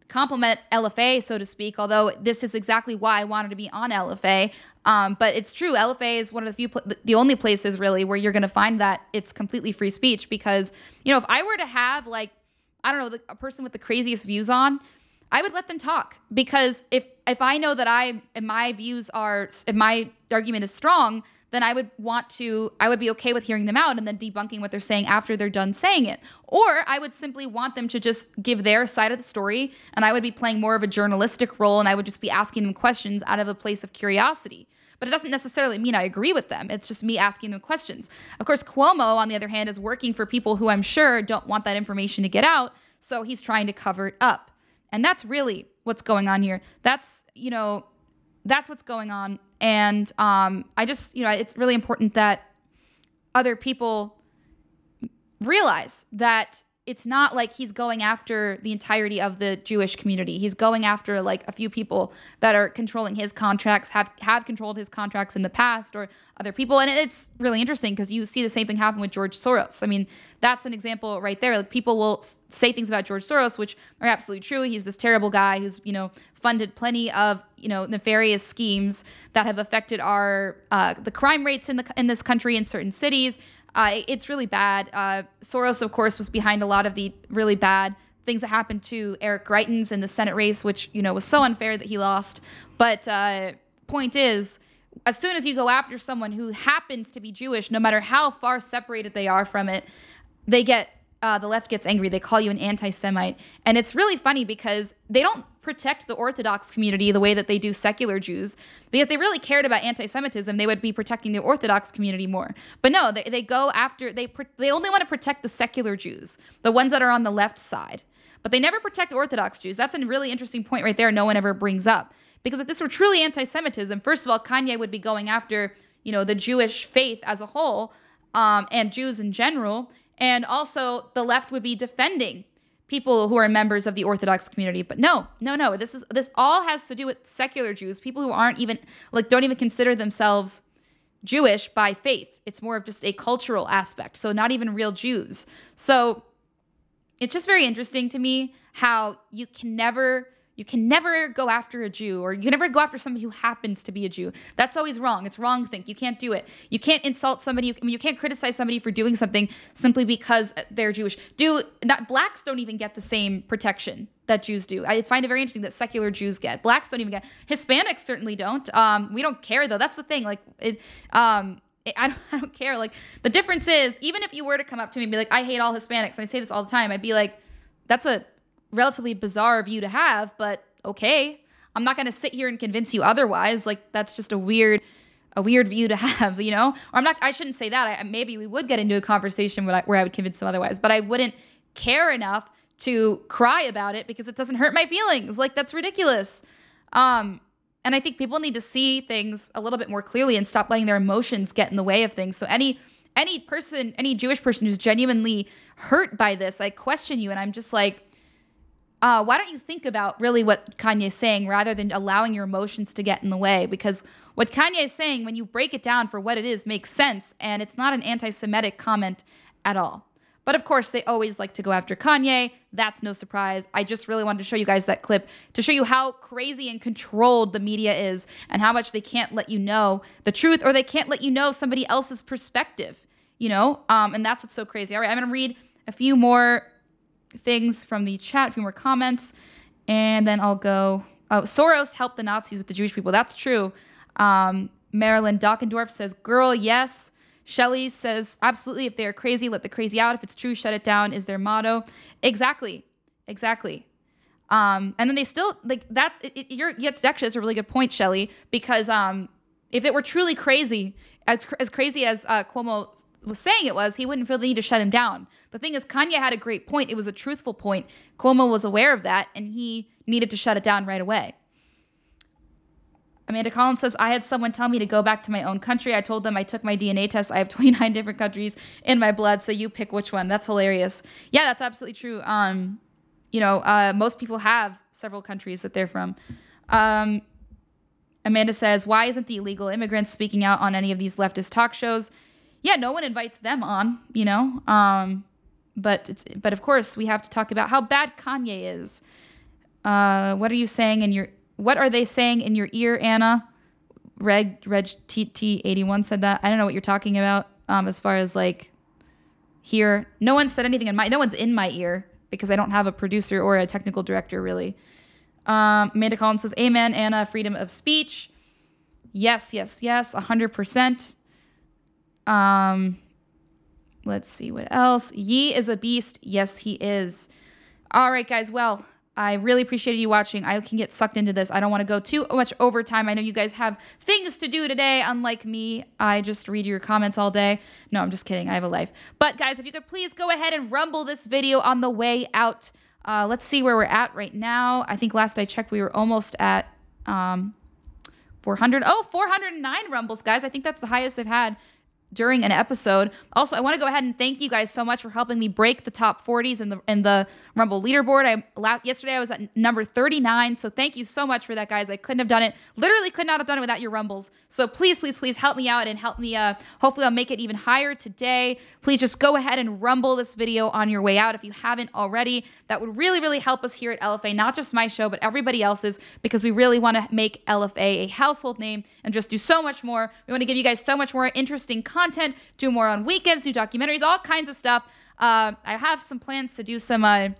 compliment LFA, so to speak. Although this is exactly why I wanted to be on LFA. Um, but it's true. LFA is one of the few, pl- the only places really where you're going to find that it's completely free speech. Because you know, if I were to have like, I don't know, a person with the craziest views on I would let them talk because if if I know that I and my views are if my argument is strong, then I would want to I would be okay with hearing them out and then debunking what they're saying after they're done saying it. Or I would simply want them to just give their side of the story and I would be playing more of a journalistic role and I would just be asking them questions out of a place of curiosity. But it doesn't necessarily mean I agree with them. It's just me asking them questions. Of course, Cuomo, on the other hand, is working for people who I'm sure don't want that information to get out, so he's trying to cover it up. And that's really what's going on here. That's, you know, that's what's going on. And um, I just, you know, it's really important that other people realize that it's not like he's going after the entirety of the Jewish community. He's going after like a few people that are controlling his contracts, have have controlled his contracts in the past, or other people. And it's really interesting because you see the same thing happen with George Soros. I mean, that's an example right there. Like people will say things about George Soros which are absolutely true. He's this terrible guy who's you know funded plenty of you know nefarious schemes that have affected our uh, the crime rates in the in this country in certain cities. Uh, it's really bad. Uh, Soros, of course, was behind a lot of the really bad things that happened to Eric Greitens in the Senate race, which you know was so unfair that he lost. But uh, point is, as soon as you go after someone who happens to be Jewish, no matter how far separated they are from it, they get uh, the left gets angry. They call you an anti Semite. And it's really funny because they don't protect the Orthodox community the way that they do secular Jews. But if they really cared about anti Semitism, they would be protecting the Orthodox community more. But no, they, they go after, they, they only want to protect the secular Jews, the ones that are on the left side. But they never protect Orthodox Jews. That's a really interesting point right there, no one ever brings up. Because if this were truly anti Semitism, first of all, Kanye would be going after, you know, the Jewish faith as a whole um, and Jews in general and also, the left would be defending people who are members of the Orthodox community. But no, no, no. This is this all has to do with secular Jews, people who aren't even like don't even consider themselves Jewish by faith. It's more of just a cultural aspect. So not even real Jews. So it's just very interesting to me how you can never you can never go after a Jew or you can never go after somebody who happens to be a Jew. That's always wrong. It's wrong think. You can't do it. You can't insult somebody. I mean, you can't criticize somebody for doing something simply because they're Jewish. Do not blacks don't even get the same protection that Jews do. I find it very interesting that secular Jews get. Blacks don't even get. Hispanics certainly don't. Um, we don't care though. That's the thing. Like it. Um, I don't, I don't care. Like the difference is, even if you were to come up to me and be like, "I hate all Hispanics," and I say this all the time, I'd be like, "That's a relatively bizarre view to have, but okay. I'm not going to sit here and convince you otherwise. Like that's just a weird a weird view to have, you know? Or I'm not I shouldn't say that. I, maybe we would get into a conversation where I, where I would convince them otherwise, but I wouldn't care enough to cry about it because it doesn't hurt my feelings. Like that's ridiculous. Um and I think people need to see things a little bit more clearly and stop letting their emotions get in the way of things. So any any person, any Jewish person who's genuinely hurt by this, I question you. And I'm just like, uh, why don't you think about really what Kanye's saying rather than allowing your emotions to get in the way? Because what Kanye is saying, when you break it down for what it is, makes sense. And it's not an anti Semitic comment at all. But of course, they always like to go after Kanye. That's no surprise. I just really wanted to show you guys that clip to show you how crazy and controlled the media is and how much they can't let you know the truth or they can't let you know somebody else's perspective, you know? Um, and that's what's so crazy. All right, I'm to read a few more things from the chat, a few more comments, and then I'll go. Oh, Soros helped the Nazis with the Jewish people. That's true. Um, Marilyn Dockendorf says, "Girl, yes." Shelly says, "Absolutely. If they are crazy, let the crazy out. If it's true, shut it down." Is their motto. Exactly. Exactly. Um, and then they still like that's it, it, you're. It's actually that's a really good point, Shelly, because um, if it were truly crazy, as as crazy as uh, Cuomo was saying it was, he wouldn't feel the need to shut him down. The thing is, Kanye had a great point. It was a truthful point. Cuomo was aware of that, and he needed to shut it down right away. Amanda Collins says, I had someone tell me to go back to my own country. I told them I took my DNA test. I have 29 different countries in my blood, so you pick which one. That's hilarious. Yeah, that's absolutely true. Um, you know, uh, most people have several countries that they're from. Um, Amanda says, Why isn't the illegal immigrants speaking out on any of these leftist talk shows? Yeah, no one invites them on, you know. Um, but it's but of course we have to talk about how bad Kanye is. Uh, what are you saying in your what are they saying in your ear, Anna? Reg Reg TT eighty one said that. I don't know what you're talking about. Um, as far as like here, no one said anything in my no one's in my ear because I don't have a producer or a technical director really. Um, Amanda Collins says, "Amen, Anna. Freedom of speech. Yes, yes, yes. hundred percent." Um, let's see what else. Ye is a beast. Yes, he is. All right, guys. Well, I really appreciated you watching. I can get sucked into this. I don't want to go too much overtime. I know you guys have things to do today, unlike me. I just read your comments all day. No, I'm just kidding. I have a life. But guys, if you could please go ahead and rumble this video on the way out. Uh, let's see where we're at right now. I think last I checked, we were almost at um, 400. Oh, 409 rumbles, guys. I think that's the highest I've had during an episode. Also, I want to go ahead and thank you guys so much for helping me break the top 40s in the in the Rumble leaderboard. I last, yesterday I was at number 39, so thank you so much for that, guys. I couldn't have done it. Literally could not have done it without your Rumbles. So please, please, please help me out and help me. Uh, hopefully, I'll make it even higher today. Please just go ahead and Rumble this video on your way out if you haven't already. That would really, really help us here at LFA, not just my show, but everybody else's, because we really want to make LFA a household name and just do so much more. We want to give you guys so much more interesting content content, do more on weekends, do documentaries, all kinds of stuff. Uh, I have some plans to do some uh,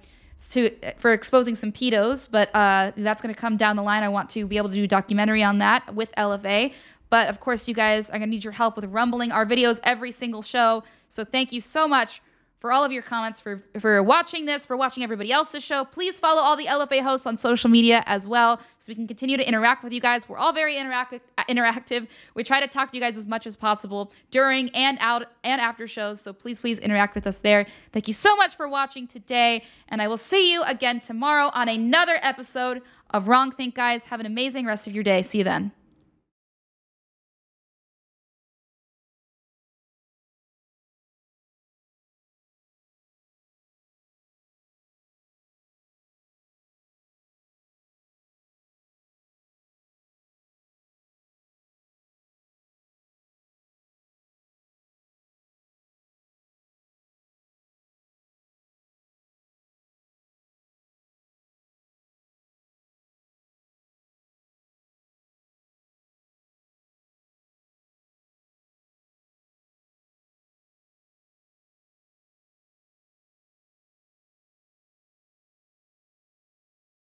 to for exposing some pedos, but uh, that's going to come down the line. I want to be able to do a documentary on that with LFA. But of course, you guys are going to need your help with rumbling our videos every single show. So thank you so much for all of your comments, for, for watching this, for watching everybody else's show. Please follow all the LFA hosts on social media as well so we can continue to interact with you guys. We're all very interac- interactive. We try to talk to you guys as much as possible during and out and after shows. So please, please interact with us there. Thank you so much for watching today. And I will see you again tomorrow on another episode of Wrong Think, guys. Have an amazing rest of your day. See you then.